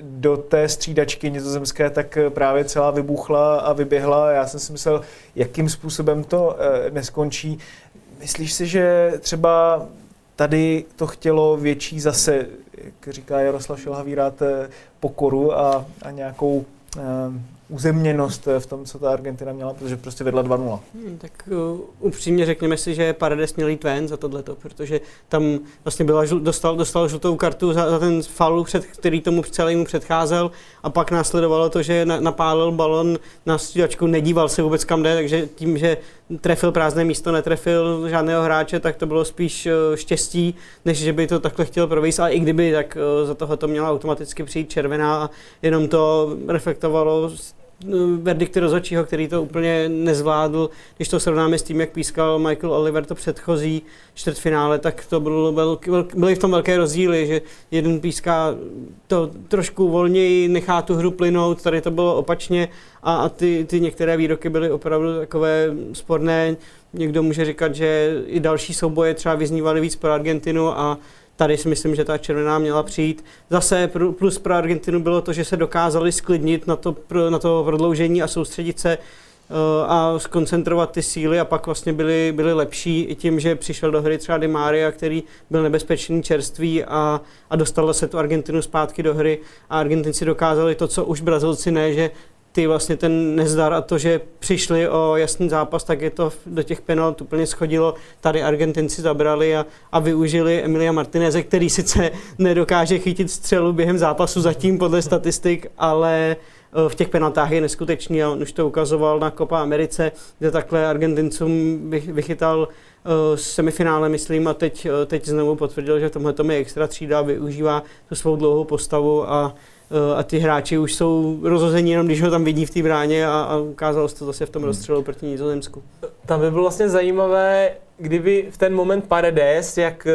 do té střídačky nizozemské, tak právě celá vybuchla a vyběhla. Já jsem si myslel, jakým způsobem to e, neskončí. Myslíš si, že třeba tady to chtělo větší zase, jak říká Jaroslav Šilhavý rád, e, pokoru a, a nějakou e, uzemněnost v tom, co ta Argentina měla, protože prostě vedla 2-0. Hmm, tak uh, upřímně řekněme si, že Paredes měl jít ven za tohleto, protože tam vlastně byla, dostal, dostal žlutou kartu za, za ten faul, před, který tomu celému předcházel a pak následovalo to, že na, napálil balon na střídačku, nedíval se vůbec kam jde, takže tím, že trefil prázdné místo, netrefil žádného hráče, tak to bylo spíš uh, štěstí, než že by to takhle chtěl provést, ale i kdyby, tak uh, za toho to měla automaticky přijít červená a jenom to reflektovalo verdikty rozhodčího, který to úplně nezvládl. Když to srovnáme s tím, jak pískal Michael Oliver to předchozí čtvrtfinále, tak to bylo velký, byly v tom velké rozdíly, že jeden píská to trošku volněji, nechá tu hru plynout, tady to bylo opačně a, a ty, ty některé výroky byly opravdu takové sporné. Někdo může říkat, že i další souboje třeba vyznívaly víc pro Argentinu a Tady si myslím, že ta červená měla přijít. Zase plus pro Argentinu bylo to, že se dokázali sklidnit na to, na to prodloužení a soustředit se eh, a skoncentrovat ty síly a pak vlastně byli, byli lepší i tím, že přišel do hry třeba Di Maria, který byl nebezpečný čerství a, a dostal se tu Argentinu zpátky do hry a Argentinci dokázali to, co už Brazilci ne, že ty vlastně ten nezdar a to, že přišli o jasný zápas, tak je to do těch penalt úplně schodilo. Tady Argentinci zabrali a, a využili Emilia Martineze, který sice nedokáže chytit střelu během zápasu zatím podle statistik, ale eh, v těch penaltách je neskutečný a on už to ukazoval na Copa Americe, kde takhle Argentincům vychytal uh, semifinále, myslím, a teď, uh, teď znovu potvrdil, že v tomhle je extra třída, využívá tu svou dlouhou postavu a eh, a ty hráči už jsou rozhození jenom, když ho tam vidí v té bráně a, a ukázalo se to zase v tom rozstřelu proti Nizozemsku. Tam by bylo vlastně zajímavé, kdyby v ten moment Paredes, jak eh,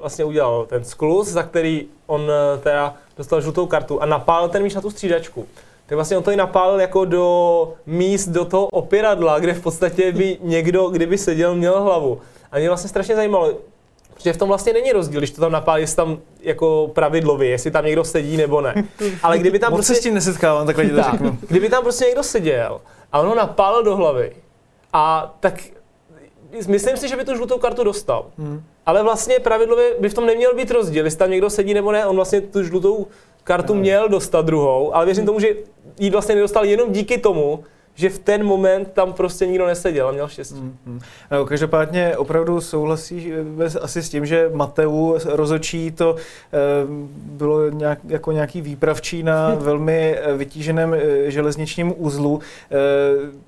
vlastně udělal ten sklus, za který on eh, teda dostal žlutou kartu a napálil ten míč na tu střídačku, tak vlastně on to i napálil jako do míst do toho opěradla, kde v podstatě by někdo, kdyby seděl, měl hlavu. A mě vlastně strašně zajímalo, Protože v tom vlastně není rozdíl, když to tam napálí, jestli tam jako pravidlově, jestli tam někdo sedí nebo ne. Ale kdyby tam prostě... se s tím nesetkávám, takhle to řeknu. kdyby tam prostě někdo seděl a on ho napálil do hlavy, a tak myslím si, že by tu žlutou kartu dostal. Hmm. Ale vlastně pravidlově by v tom neměl být rozdíl, jestli tam někdo sedí nebo ne, on vlastně tu žlutou kartu měl dostat druhou, ale věřím tomu, že ji vlastně nedostal jenom díky tomu, že v ten moment tam prostě nikdo neseděl a měl štěstí. Mm, No, každopádně opravdu souhlasí eh, asi s tím, že Mateu rozočí to eh, bylo nějak, jako nějaký výpravčí na velmi eh, vytíženém železničním uzlu. Eh,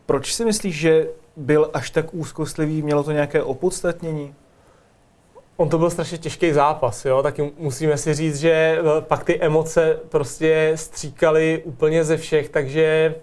proč si myslíš, že byl až tak úzkostlivý? Mělo to nějaké opodstatnění? On to byl strašně těžký zápas, jo, taky musíme si říct, že pak ty emoce prostě stříkaly úplně ze všech, takže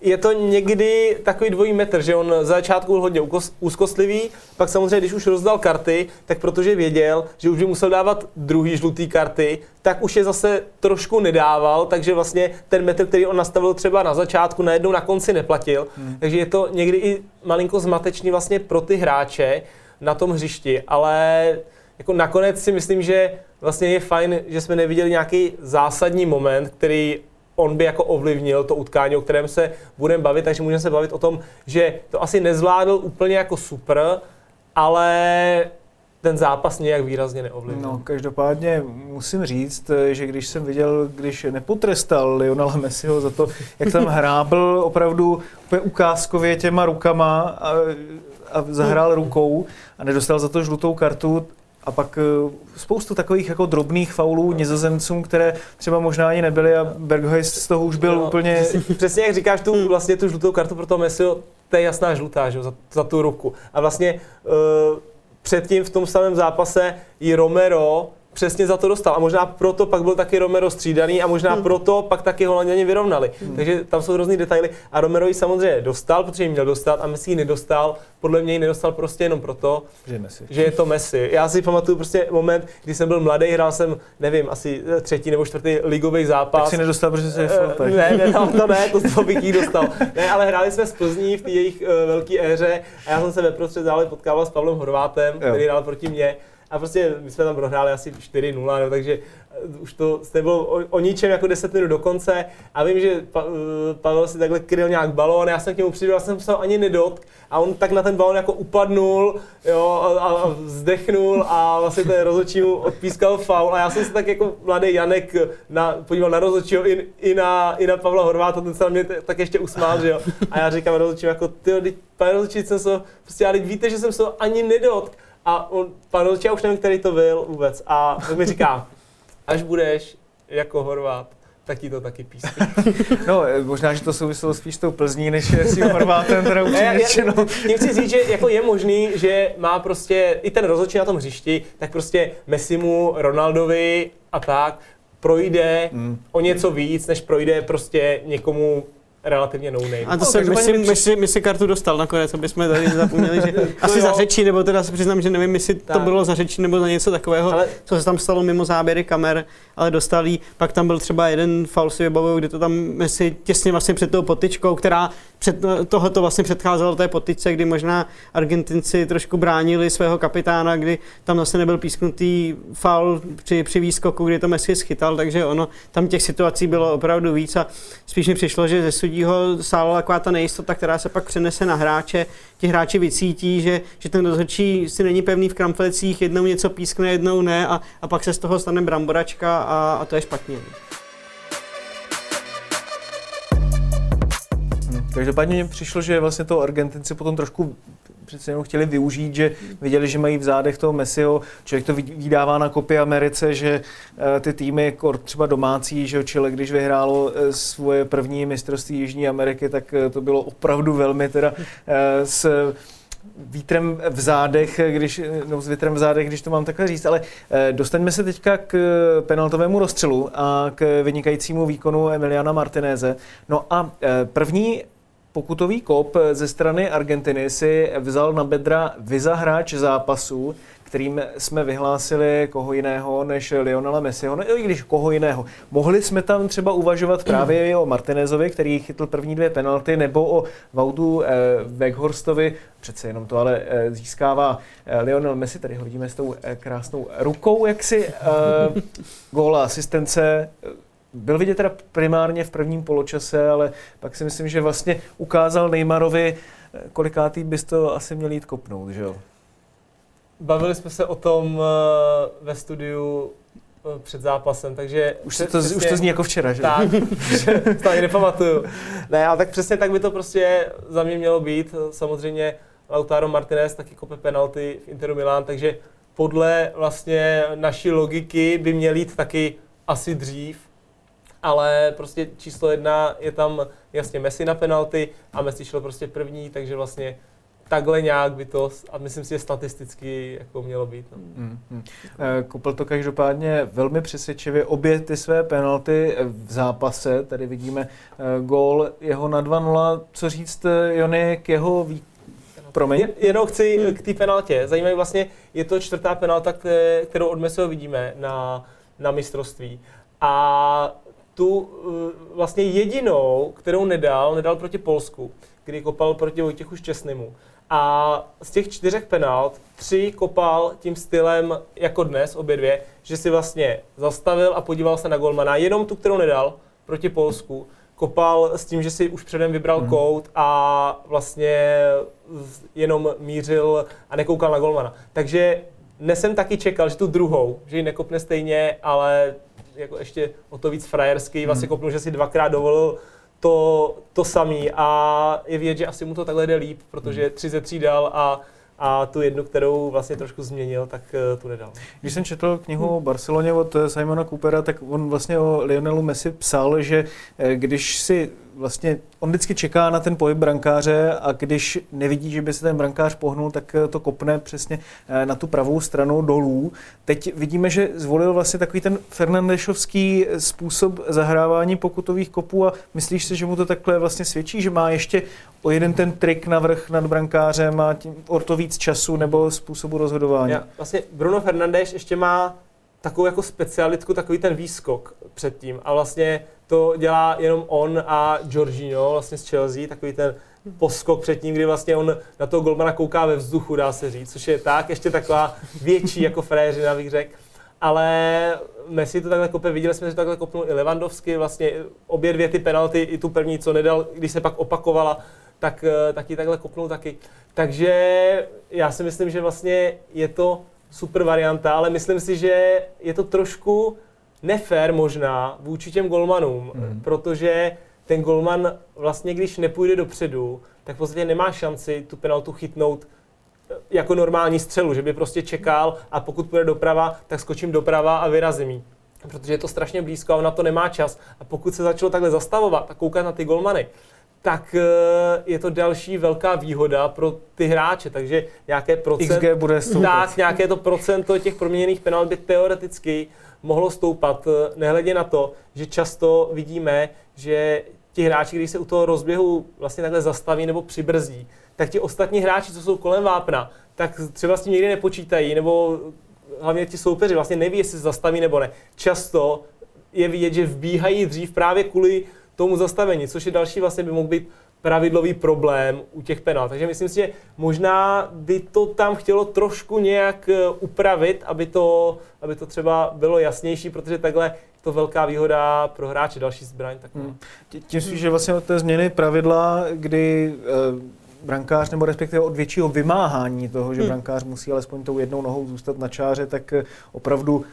je- to někdy takový dvojí metr, že on za začátku byl hodně úzkostlivý, pak samozřejmě, když už rozdal karty, tak protože věděl, že už by musel dávat druhý žlutý karty, tak už je zase trošku nedával, takže vlastně ten metr, který on nastavil třeba na začátku, najednou na konci neplatil. Hmm. Takže je to někdy i malinko zmatečný vlastně pro ty hráče na tom hřišti, ale jako nakonec si myslím, že vlastně je fajn, že jsme neviděli nějaký zásadní moment, který on by jako ovlivnil to utkání, o kterém se budeme bavit, takže můžeme se bavit o tom, že to asi nezvládl úplně jako super, ale ten zápas nějak výrazně neovlivnil. No, každopádně musím říct, že když jsem viděl, když nepotrestal Lionela Messiho za to, jak tam hrábl opravdu úplně ukázkově těma rukama a, a zahrál rukou a nedostal za to žlutou kartu, a pak eh, spoustu takových jako drobných faulů nizozemcům, které třeba možná ani nebyly a Berghuis z toho už byl No, úplně... Přesně, jak říkáš, tu, vlastně tu žlutou kartu pro toho Messiho, to je jasná žlutá, že, za, za tu ruku. A vlastně uh, předtím v tom samém zápase i Romero přesně za to dostal. A možná proto pak byl taky Romero střídaný a možná hmm. proto pak taky Holanděni vyrovnali. Hmm. Takže tam jsou různý detaily. A Romero ji samozřejmě dostal, protože ji měl dostat a Messi ji nedostal. Podle mě ji nedostal prostě jenom proto, Že Messi. že je to Messi. Já si pamatuju prostě moment, kdy jsem byl mladý, hrál jsem, nevím, asi třetí nebo čtvrtý ligový zápas. Tak si nedostal, protože jsi Eh, flopek. Ne, ne, no, to ne, to, to bych jí dostal. Ne, ale hráli jsme z Plzní v té jejich uh, velké éře a já jsem se ve prostřed zále potkával s Pavlem Horvátem, Jo. který hrál proti mně. A prostě my jsme tam prohráli asi 4-0, no, takže eh, už to nebylo o, o ničem jako 10 minut do konce. A vím, že pa, uh, Pavel si takhle kryl nějak balón, já jsem k němu přijel, já jsem se ani nedotk a on tak na ten balón jako upadnul jo, a, a, vzdechnul a vlastně ten rozhodčí mu odpískal faul a já jsem se tak jako mladý Janek na, podíval na rozhodčího i, i, na, i na Pavla Horváta, ten se na mě tak ještě usmál, že jo. A já říkám rozhodčímu jako, ty, pane rozhodčí, jsem se, prostě já víte, že jsem se ani nedotk. A on, pan rozhodčí, já už nevím, který to byl vůbec. A tak mi říká, až budeš jako Horvát, tak ti to taky písne. No, eh, možná, že to souviselo spíš s tou Plzní, než s tím Horvátem, teda upřímně já- řečeno. Tím chci říct, že jako je možný, že má prostě i ten rozhodčí na tom hřišti, tak prostě Messimu, Ronaldovi a tak projde Hmm. o něco víc, než projde prostě někomu relativně no name. A to No, jsem, každopádně myslím, mi myslím, my si kartu dostal nakonec, aby jsme tady zapomněli, že asi jo. za řečí, nebo teda se přiznám, že nevím, jestli to Tak. bylo za řečí, nebo za něco takového, Ale- co se tam stalo mimo záběry kamer, ale dostal jí. Pak tam byl třeba jeden faul si vybavuju, kde to tam Messi těsně vlastně před tou potyčkou, která před, tohoto vlastně předcházelo té potyčce, kdy možná Argentinci trošku bránili svého kapitána, kdy tam zase nebyl písknutý faul při, při výskoku, kdy to Messi schytal, takže ono, tam těch situací bylo opravdu víc a spíš mi přišlo, že ze sudího sála taková ta nejistota, která se pak přenese na hráče. Ti hráči vycítí, že, že ten rozhodčí si není pevný v kramflecích, jednou něco pískne, jednou ne a, a pak se z toho stane bramboračka a, a to je špatně. Každopádně mně přišlo, že vlastně to Argentinci potom trošku přece jenom chtěli využít, že viděli, že mají v zádech toho Messiho. Člověk to vydává na kopy Americe, že eh, ty týmy, kor třeba domácí, že Chile, když vyhrálo eh, svoje první mistrovství Jižní Ameriky, tak eh, to bylo opravdu velmi teda s vítrem v zádech, když, no, s vítrem v zádech, když to mám takhle říct, ale dostaňme se teďka k penaltovému rozstřelu a k vynikajícímu výkonu Emiliana Martineze. No a první pokutový kop ze strany Argentiny si vzal na bedra vizahráč zápasu, kterým jsme vyhlásili koho jiného než Lionela Messiho, no i když koho jiného. Mohli jsme tam třeba uvažovat právě o Martinezovi, který chytl první dvě penalty, nebo o Vaudu eh, Weghorstovi, přece jenom to ale eh, získává eh, Lionel Messi, tady ho vidíme s tou eh, krásnou rukou, jak si eh, góla asistence byl vidět teda primárně v prvním poločase, ale pak si myslím, že vlastně ukázal Neymarovi, eh, kolikátý bys to asi měl jít kopnout, že jo? Bavili jsme se o tom eh, ve studiu eh, před zápasem, takže... Už, to, přesně, už to zní jako včera, že? Tak, to ani nepamatuju. Ne, ale tak přesně tak by to prostě za mě mělo být. Samozřejmě Lautaro Martinez taky kope penalty v Interu Milan, takže podle vlastně naší logiky by měl jít taky asi dřív, ale prostě číslo jedna je tam jasně Messi na penalty a Messi šel prostě první, takže vlastně takhle nějak by to, a myslím si, že statisticky jako mělo být. No. Mm, mm. Kopl to každopádně velmi přesvědčivě. Obě ty své penalty v zápase, tady vidíme uh, gól jeho na 2-0. Co říct, eh, Jony, k jeho vý... Promiň. Jen, jenom chci k té penaltě. Zajímavé vlastně, je to čtvrtá penalta, kterou od Messiho vidíme na, na mistrovství. A tu vlastně jedinou, kterou nedal, nedal proti Polsku, kdy kopal proti Vojtěchu Šťastnému. A z těch čtyřech penalt tři kopal tím stylem jako dnes, obě dvě, že si vlastně zastavil a podíval se na golmana. Jenom tu, kterou nedal proti Polsku, kopal s tím, že si už předem vybral mm. kout a vlastně jenom mířil a nekoukal na golmana. Takže dnes jsem taky čekal, že tu druhou, že ji nekopne stejně, ale jako ještě o to víc frajerský, vlastně kopnul, že si dvakrát dovolil to, to samý. A je vidět, že asi mu to takhle jde líp, protože tři ze tří dal a a tu jednu, kterou vlastně trošku změnil, tak uh, tu nedal. Když jsem četl knihu o Barceloně od Simona Coopera, tak on vlastně o Lionelu Messi psal, že eh, když si vlastně on vždycky čeká na ten pohyb brankáře a když nevidí, že by se ten brankář pohnul, tak to kopne přesně eh, na tu pravou stranu dolů. Teď vidíme, že zvolil vlastně takový ten Fernandešovský způsob zahrávání pokutových kopů a myslíš si, že mu to takhle vlastně svědčí, že má ještě o jeden ten trik navrh nad brankářem a tím o to víc času nebo způsobu rozhodování? Já, vlastně Bruno Fernandes ještě má takovou jako specialitku, takový ten výskok předtím a vlastně to dělá jenom on a Jorginho vlastně z Chelsea, takový ten poskok před ním, kdy vlastně on na toho golmana kouká ve vzduchu, dá se říct, což je tak, ještě taková větší jako fréřina, bych řekl. Ale Messi to takhle kope, viděli jsme, že takhle kopnul i Lewandowski, vlastně obě dvě ty penalty, i tu první, co nedal, když se pak opakovala, tak eh, taky takhle kopnul taky. Takže já si myslím, že vlastně je to super varianta, ale myslím si, že je to trošku nefér možná vůči těm golmanům, mm. protože ten golman vlastně, když nepůjde dopředu, tak v podstatě nemá šanci tu penaltu chytnout eh, jako normální střelu, že by prostě čekal a pokud půjde doprava, tak skočím doprava a vyrazím jí. Protože je to strašně blízko a on na to nemá čas. A pokud se začalo takhle zastavovat a koukat na ty golmany, tak eh, je to další velká výhoda pro ty hráče, takže nějaké procent, XG bude stoupat. tak, nějaké to procento těch proměněných penalt by teoreticky mohlo stoupat, eh, nehledě na to, že často vidíme, že ti hráči, když se u toho rozběhu vlastně takhle zastaví nebo přibrzdí, tak ti ostatní hráči, co jsou kolem vápna, tak třeba s tím někdy nepočítají, nebo hlavně ti soupeři vlastně neví, jestli se zastaví nebo ne. Často je vidět, že vbíhají dřív právě kvůli tomu zastavení, což je další vlastně by mohl být pravidlový problém u těch penalt. Takže myslím si, že možná by to tam chtělo trošku nějak eh, upravit, aby to, aby to třeba bylo jasnější, protože takhle je to velká výhoda pro hráče, další zbraň. Tak hmm. Tím spíš, že vlastně od té změny pravidla, kdy e, brankář nebo respektive od většího vymáhání toho, že hmm. brankář musí alespoň tou jednou nohou zůstat na čáře, tak eh, opravdu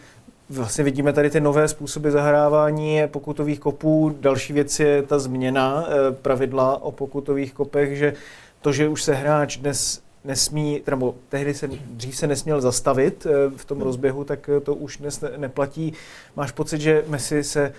Vlastně vidíme tady ty nové způsoby zahrávání pokutových kopů. Další věc je ta změna eh, pravidla o pokutových kopech, že to, že už se hráč dnes nesmí, nebo tehdy se, dřív se nesměl zastavit eh, v tom rozběhu, tak to už dnes neplatí. Máš pocit, že Messi se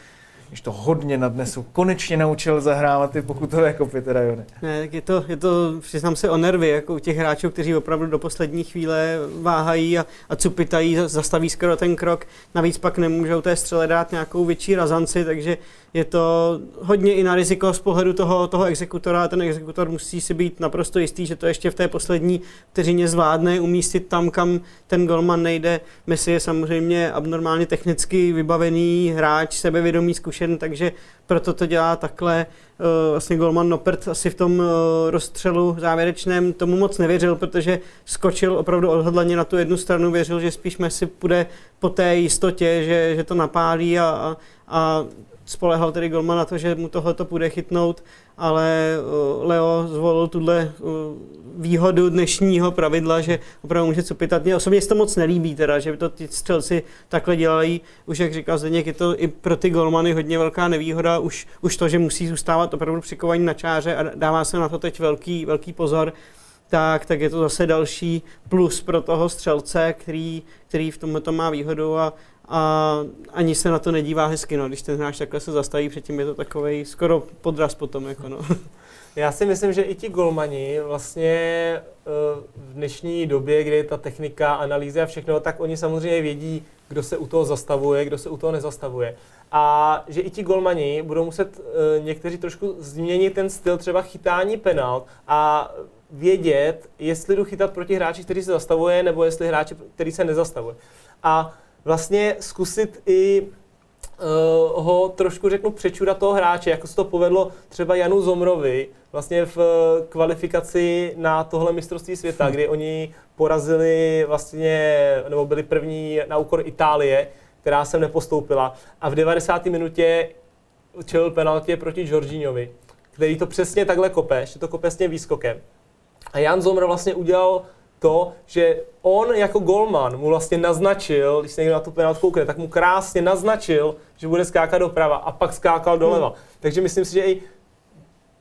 když to hodně nadnesu, konečně naučil zahrávat ty pokutové kopy, teda jo, ne? Tak je to, je to, přiznám se, o nervy, jako u těch hráčů, kteří opravdu do poslední chvíle váhají a, a cupitají, zastaví skoro ten krok. Navíc pak nemůžou té střele dát nějakou větší razanci, takže je to hodně i na riziko z pohledu toho, toho exekutora. Ten exekutor musí si být naprosto jistý, že to ještě v té poslední vteřině zvládne umístit tam, kam ten golman nejde. Messi je samozřejmě abnormálně technicky vybavený hráč, sebevědomý, zkušen, takže proto to dělá takhle. Eh, vlastně golman Nopert asi v tom eh, rozstřelu závěrečném tomu moc nevěřil, protože skočil opravdu odhodlaně na tu jednu stranu, věřil, že spíš Messi půjde po té jistotě, že, že to napálí a, a, a spolehal tedy Golman na to, že mu tohle to půjde chytnout, ale Leo zvolil tuhle uh, výhodu dnešního pravidla, že opravdu může cupitat. Mně osobně se to moc nelíbí, teda, že by to ty střelci takhle dělají. Už jak říkal Zdeněk, je to i pro ty golmany hodně velká nevýhoda. Už, už to, že musí zůstávat opravdu přikovaní na čáře a dává se na to teď velký, velký pozor tak, tak je to zase další plus pro toho střelce, který, který v tomto má výhodu a, a ani se na to nedívá hezky, no. Když ten hráč takhle se zastaví, předtím je to takový skoro podraz potom, jako no. Já si myslím, že i ti golmani vlastně eh, v dnešní době, kdy je ta technika, analýzy a všechno, tak oni samozřejmě vědí, kdo se u toho zastavuje, kdo se u toho nezastavuje. A že i ti golmani budou muset eh, někteří trošku změnit ten styl třeba chytání penalt a vědět, jestli jdu chytat proti hráči, který se zastavuje, nebo jestli hráči, který se nezastavuje. A vlastně zkusit i uh, ho trošku řeknu přečurat toho hráče, jako se to povedlo třeba Janu Zomrovi vlastně v eh, kvalifikaci na tohle mistrovství světa, kdy oni porazili vlastně, nebo byli první na úkor Itálie, která sem nepostoupila a v 90. minutě čelil penaltě proti Jorginhovi, který to přesně takhle kope, že to kope s tím výskokem. A Jan Zomr vlastně udělal to, že on jako golman mu vlastně naznačil, když se někdo na tu penaltu koukne, tak mu krásně naznačil, že bude skákat doprava a pak skákal doleva. Hmm. Takže myslím si, že i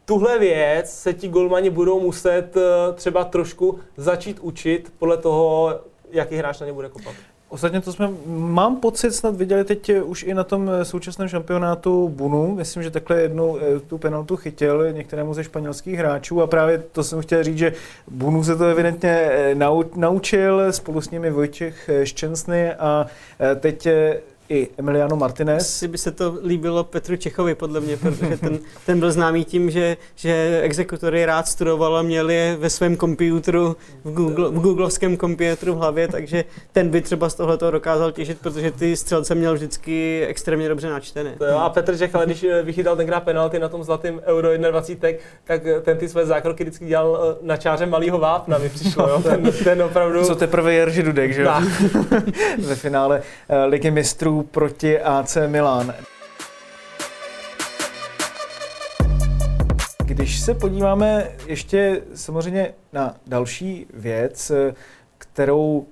tuhle věc se ti golmani budou muset eh, třeba trošku začít učit podle toho, jaký hráč na ně bude kopat. Ostatně to jsme, mám pocit, snad viděli teď eh, už i na tom eh, současném šampionátu Bunu. Myslím, že takhle jednou eh, tu penaltu chytil některému ze španělských hráčů a právě to jsem chtěl říct, že Bunu se to evidentně naučil, spolu s nimi Vojtěch Ščensny a teď i Emiliano Martinez. Asi by se to líbilo Petru Čechovi, podle mě, protože ten, ten byl známý tím, že, že exekutory rád studoval a měl je ve svém komputeru, v, Google, v googlovském komputeru v hlavě, takže ten by třeba z tohle dokázal těžit, protože ty střelce měl vždycky extrémně dobře načtené. To jo, a Petr Čech, ale když eh, vychytal tenkrát penalty na tom zlatém Euro 21, tak eh, ten ty své zákroky vždycky dělal eh, na čáře malého vápna, mi přišlo, jo? Ten, ten opravdu... Co teprve Jerži Dudek, že jo? Ve finále Ligy mistrů proti AC Milan. Když se podíváme ještě samozřejmě na další věc, kterou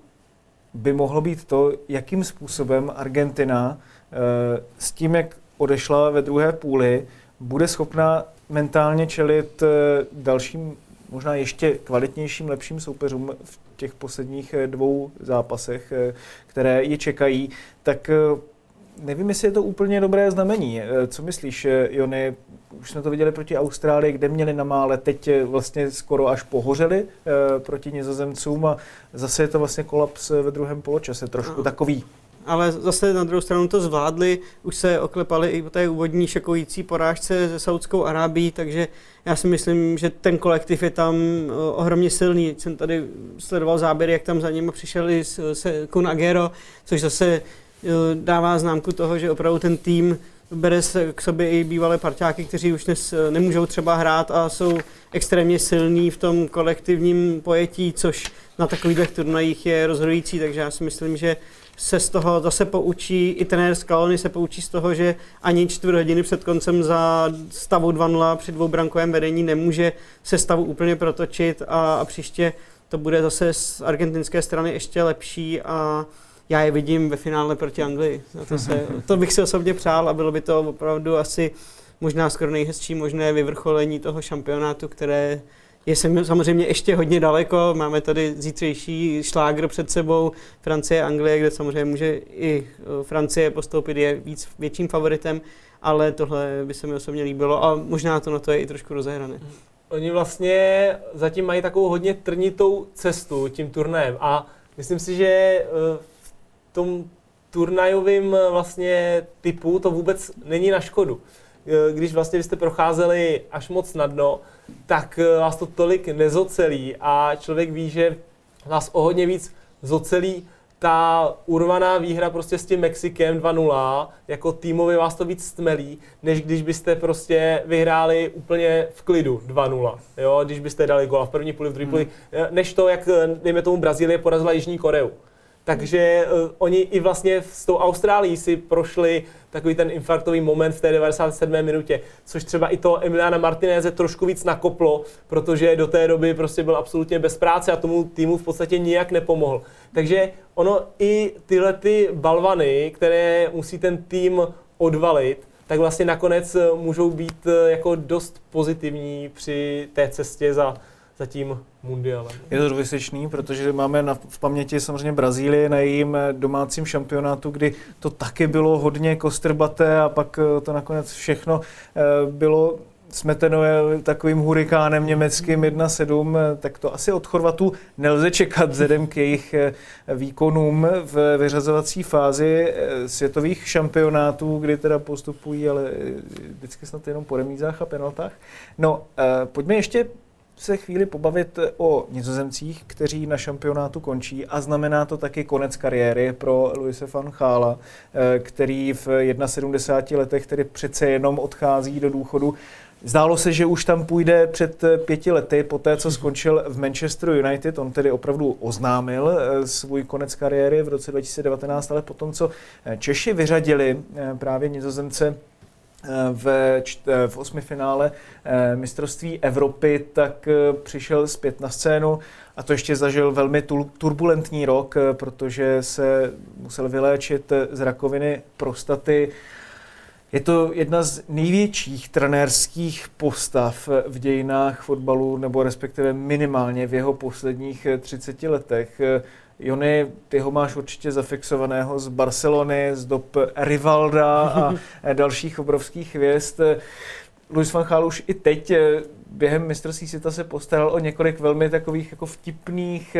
by mohlo být to, jakým způsobem Argentina eh, s tím, jak odešla ve druhé půli, bude schopna mentálně čelit eh, dalším, možná ještě kvalitnějším, lepším soupeřům v těch posledních eh, dvou zápasech, které ji čekají, tak nevím, jestli je to úplně dobré znamení. Eh, co myslíš, eh, Jony? Už jsme to viděli proti Austrálii, kde měli na mále, teď eh, vlastně skoro až pohořeli proti nizozemcům a zase je to vlastně kolaps ve druhém poločase, trošku no. takový ale zase na druhou stranu to zvládli, už se oklepali i po té úvodní šokující porážce se Saudskou Arábií, takže já si myslím, že ten kolektiv je tam ohromně silný. Jsem tady sledoval záběry, jak tam za ním přišel i Kun Agero, což zase dává známku toho, že opravdu ten tým bere se k sobě i bývalé parťáky, kteří už dnes eh, nemůžou třeba hrát a jsou extrémně silní v tom kolektivním pojetí, což na takových turnajích je rozhodující, takže já si myslím, že se z toho zase poučí, i trenér Scaloni se poučí z toho, že ani čtvrt hodiny před koncem za stavu 2-0 při dvoubrankovém vedení nemůže se stavu úplně protočit a, a příště to bude zase z argentinské strany ještě lepší a já je vidím ve finále proti Anglii. to, se, to bych si osobně přál a bylo by to opravdu asi možná skoro nejhezčí možné vyvrcholení toho šampionátu, které je samozřejmě ještě hodně daleko. Máme tady zítřejší šlágr před sebou, Francie, Anglie, kde samozřejmě může i eh, Francie postoupit, je víc větším favoritem, ale tohle by se mi osobně líbilo a možná to na to je i trošku rozehrané. Oni vlastně zatím mají takovou hodně trnitou cestu tím turnajem a myslím si, že eh, v tom turnajovým eh, vlastně typu to vůbec není na škodu. Když vlastně jste procházeli až moc na dno, tak vás to tolik nezocelí a člověk ví, že vás o hodně víc zocelí ta urvaná výhra prostě s tím Mexikem 2-0, jako týmově vás to víc stmelí, než když byste prostě vyhráli úplně v klidu 2-0, jo, když byste dali gol v první půli, v druhé půli, hmm. než to, jak dejme tomu Brazílie porazila Jižní Koreu. Takže uh, oni i vlastně s tou Austrálií si prošli takový ten infarktový moment v té 97. minutě, což třeba i to Emiliana Martineze trošku víc nakoplo, protože do té doby prostě byl absolutně bez práce a tomu týmu v podstatě nijak nepomohl. Takže ono i tyhle ty balvany, které musí ten tým odvalit, tak vlastně nakonec můžou být eh, jako dost pozitivní při té cestě za, za tím mundialem. Je to dvojsečný, protože máme na, v paměti samozřejmě Brazílii na jejím eh, domácím šampionátu, kdy to taky bylo hodně kostrbaté a pak eh, to nakonec všechno bylo smeteno takovým hurikánem německým 1-7, tak to asi od Chorvatů nelze čekat vzhledem k jejich eh, výkonům v vyřazovací fázi eh, světových šampionátů, kdy teda postupují, ale eh, vždycky snad jenom po remízách a penaltách. No, pojďme ještě se chvíli pobavit o nizozemcích, kteří na šampionátu končí a znamená to taky konec kariéry pro Luise van Chala, který v 71 letech tedy přece jenom odchází do důchodu. Zdálo se, že už tam půjde před eh, pěti lety, po té, co skončil v Manchester United. On tedy opravdu oznámil eh, svůj konec kariéry v roce 2019, ale potom, co eh, Češi vyřadili právě nizozemce v, v osmi finále mistrovství Evropy, tak přišel zpět na scénu a to ještě zažil velmi turbulentní rok, protože se musel vyléčit z rakoviny prostaty. Je to jedna z největších trenérských postav v dějinách fotbalu, nebo respektive minimálně v jeho posledních 30 letech. Jony, ty ho máš určitě zafixovaného z Barcelony, z dob Rivalda a dalších obrovských hvězd. Luis van Gaal už i teď během mistrovství světa se postaral o několik velmi takových jako vtipných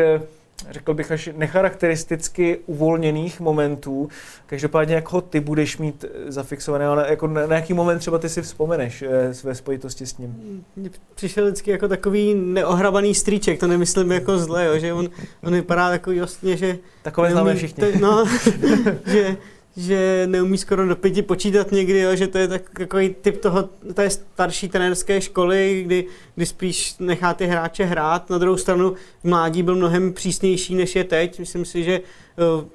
řekl bych, až necharakteristicky uvolněných momentů. Každopádně, jak ho ty budeš mít zafixované, ale jako na, na jaký moment třeba ty si vzpomeneš eh, své spojitosti s ním? Přišel vždycky jako takový neohrabaný strýček, to nemyslím jako zle, jo, že on, on vypadá takový jasně, že... Takové známe všichni. To, no, že že neumí skoro do pěti počítat někdy, jo, že to je tak, takový typ toho, té starší trenérské školy, kdy, kdy spíš nechá ty hráče hrát. Na druhou stranu v mládí byl mnohem přísnější, než je teď. Myslím si, že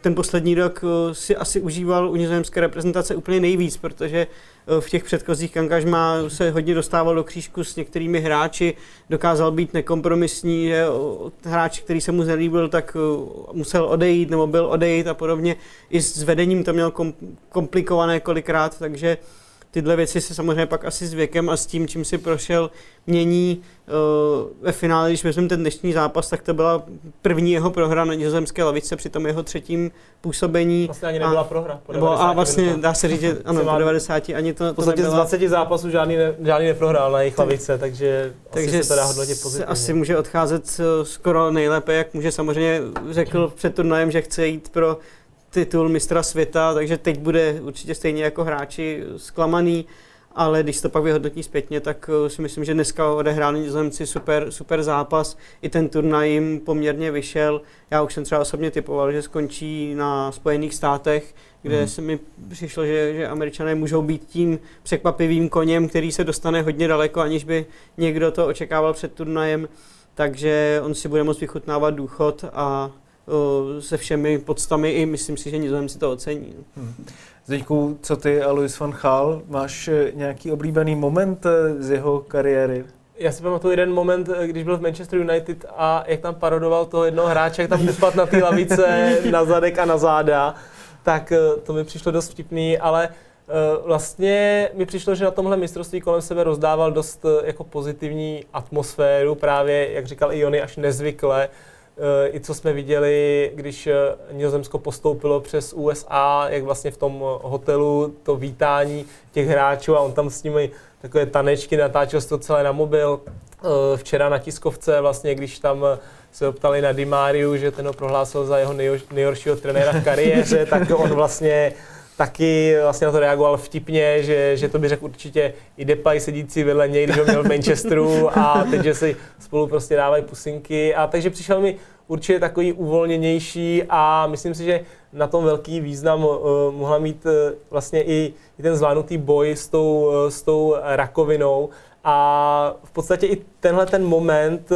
ten poslední rok eh, si asi užíval u nizozemské reprezentace úplně nejvíc, protože eh, v těch předchozích angažmá se hodně dostával do křížku s některými hráči, dokázal být nekompromisní, že hráč, který se mu nelíbil, tak musel odejít nebo byl odejít a podobně. I s vedením to měl komplikované kolikrát, takže tyhle věci se samozřejmě pak asi s věkem a s tím, čím si prošel, mění. Uh, ve finále, když vezmeme ten dnešní zápas, tak to byla první jeho prohra na nizozemské lavice při tom jeho třetím působení. Vlastně ani nebyla a, prohra. Nebo, a vlastně minutách. dá se říct, že ano, po 90 ani to, v podstatě z 20 zápasů žádný, ne, žádný neprohrál na jejich lavice, takže, takže asi se to dá hodnotit pozitivně. Asi může odcházet eh, skoro nejlépe, jak může samozřejmě řekl před turnajem, že chce jít pro titul mistra světa, takže teď bude určitě stejně jako hráči zklamaný, ale když to pak vyhodnotí zpětně, tak eh, si myslím, že dneska odehráli Nizozemci super, super zápas. I ten turnaj jim poměrně vyšel. Já už jsem třeba osobně typoval, že skončí na Spojených státech, kde hmm. se mi přišlo, že, že američané můžou být tím překvapivým koněm, který se dostane hodně daleko, aniž by někdo to očekával před turnajem. Takže on si bude moct vychutnávat důchod a se všemi podstami i myslím si, že Nizozemci to ocení. Hmm. Zdeňku, co ty a Luis van Gaal, máš eh, nějaký oblíbený moment eh, z jeho kariéry? Já si pamatuju jeden moment, eh, když byl v Manchester United a jak tam parodoval toho jednoho hráče, jak tam upadl na té lavice na zadek a na záda, tak to mi přišlo dost vtipný, ale vlastně mi přišlo, že na tomhle mistrovství kolem sebe rozdával dost eh, jako pozitivní atmosféru, právě, jak říkal i Jony, až nezvykle. Eh, I co jsme viděli, když Nizozemsko postoupilo přes USA, jak vlastně v tom hotelu to vítání těch hráčů a on tam s nimi takové tanečky, natáčel to celé na mobil. Včera na tiskovce vlastně, když tam se optali na Dimáriu, že ten ho prohlásil za jeho nejhoršího trenéra v kariéře, tak on vlastně taky vlastně na to reagoval vtipně, že, že to by řekl určitě i Depay sedící vedle něj, když ho měl v Manchesteru a teď, že si spolu prostě dávají pusinky. A takže přišel mi určitě takový uvolněnější a myslím si, že na tom velký význam uh, mohla mít uh, vlastně i, i ten zvládnutý boj s tou, uh, s tou rakovinou. A v podstatě i tenhle ten moment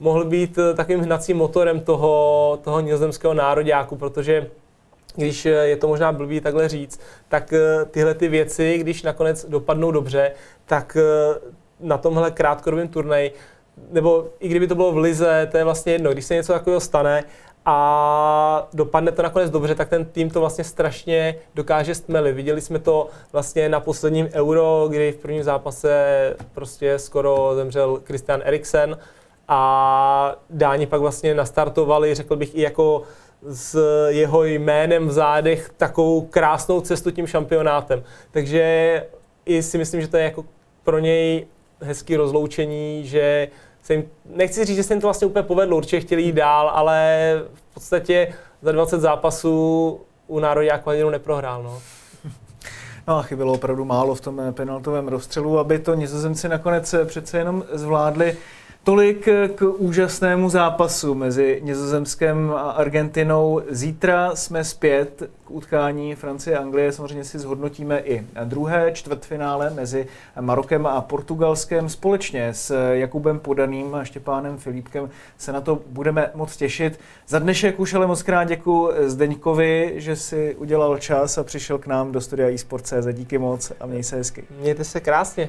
mohl být takovým hnacím motorem toho, toho nizozemského nároďáku, protože když je to možná blbý takhle říct, tak eh, tyhle ty věci, když nakonec dopadnou dobře, tak eh, na tomhle krátkodobém turnaji, nebo i kdyby to bylo v lize, to je vlastně jedno, když se něco takového stane a dopadne to nakonec dobře, tak ten tým to vlastně strašně dokáže stmeli. Viděli jsme to vlastně na posledním Euro, kdy v prvním zápase prostě skoro zemřel Christian Eriksen a Dáni pak vlastně nastartovali, řekl bych i jako s jeho jménem v zádech takovou krásnou cestu tím šampionátem. Takže i si myslím, že to je jako pro něj hezký rozloučení, že se jim, nechci říct, že se jim to vlastně úplně povedlo, určitě chtěli jít dál, ale v podstatě za 20 zápasů u Národě Aquadinu neprohrál. No. No a chybělo opravdu málo v tom penaltovém rozstřelu, aby to nizozemci nakonec přece jenom zvládli. Tolik k úžasnému zápasu mezi Nizozemskem a Argentinou. Zítra jsme zpět k utkání Francie a Anglie. Samozřejmě si zhodnotíme i druhé čtvrtfinále mezi Marokem a Portugalskem. Společně s Jakubem Podaným a Štěpánem Filipkem se na to budeme moc těšit. Za dnešek už ale moc krát děkuji Zdeňkovi, že si udělal čas a přišel k nám do studia eSport.cz. Díky moc a měj se hezky. Mějte se krásně.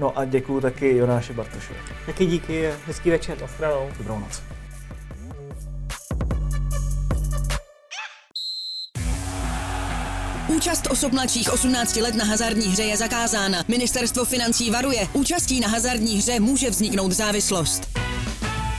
No a děkuji taky Jonáši Bartošovi. Taky díky, hezký večer. Nastranou. Dobrou noc. Účast osob mladších 18 let na hazardní hře je zakázána. Ministerstvo financí varuje. Účastí na hazardní hře může vzniknout závislost.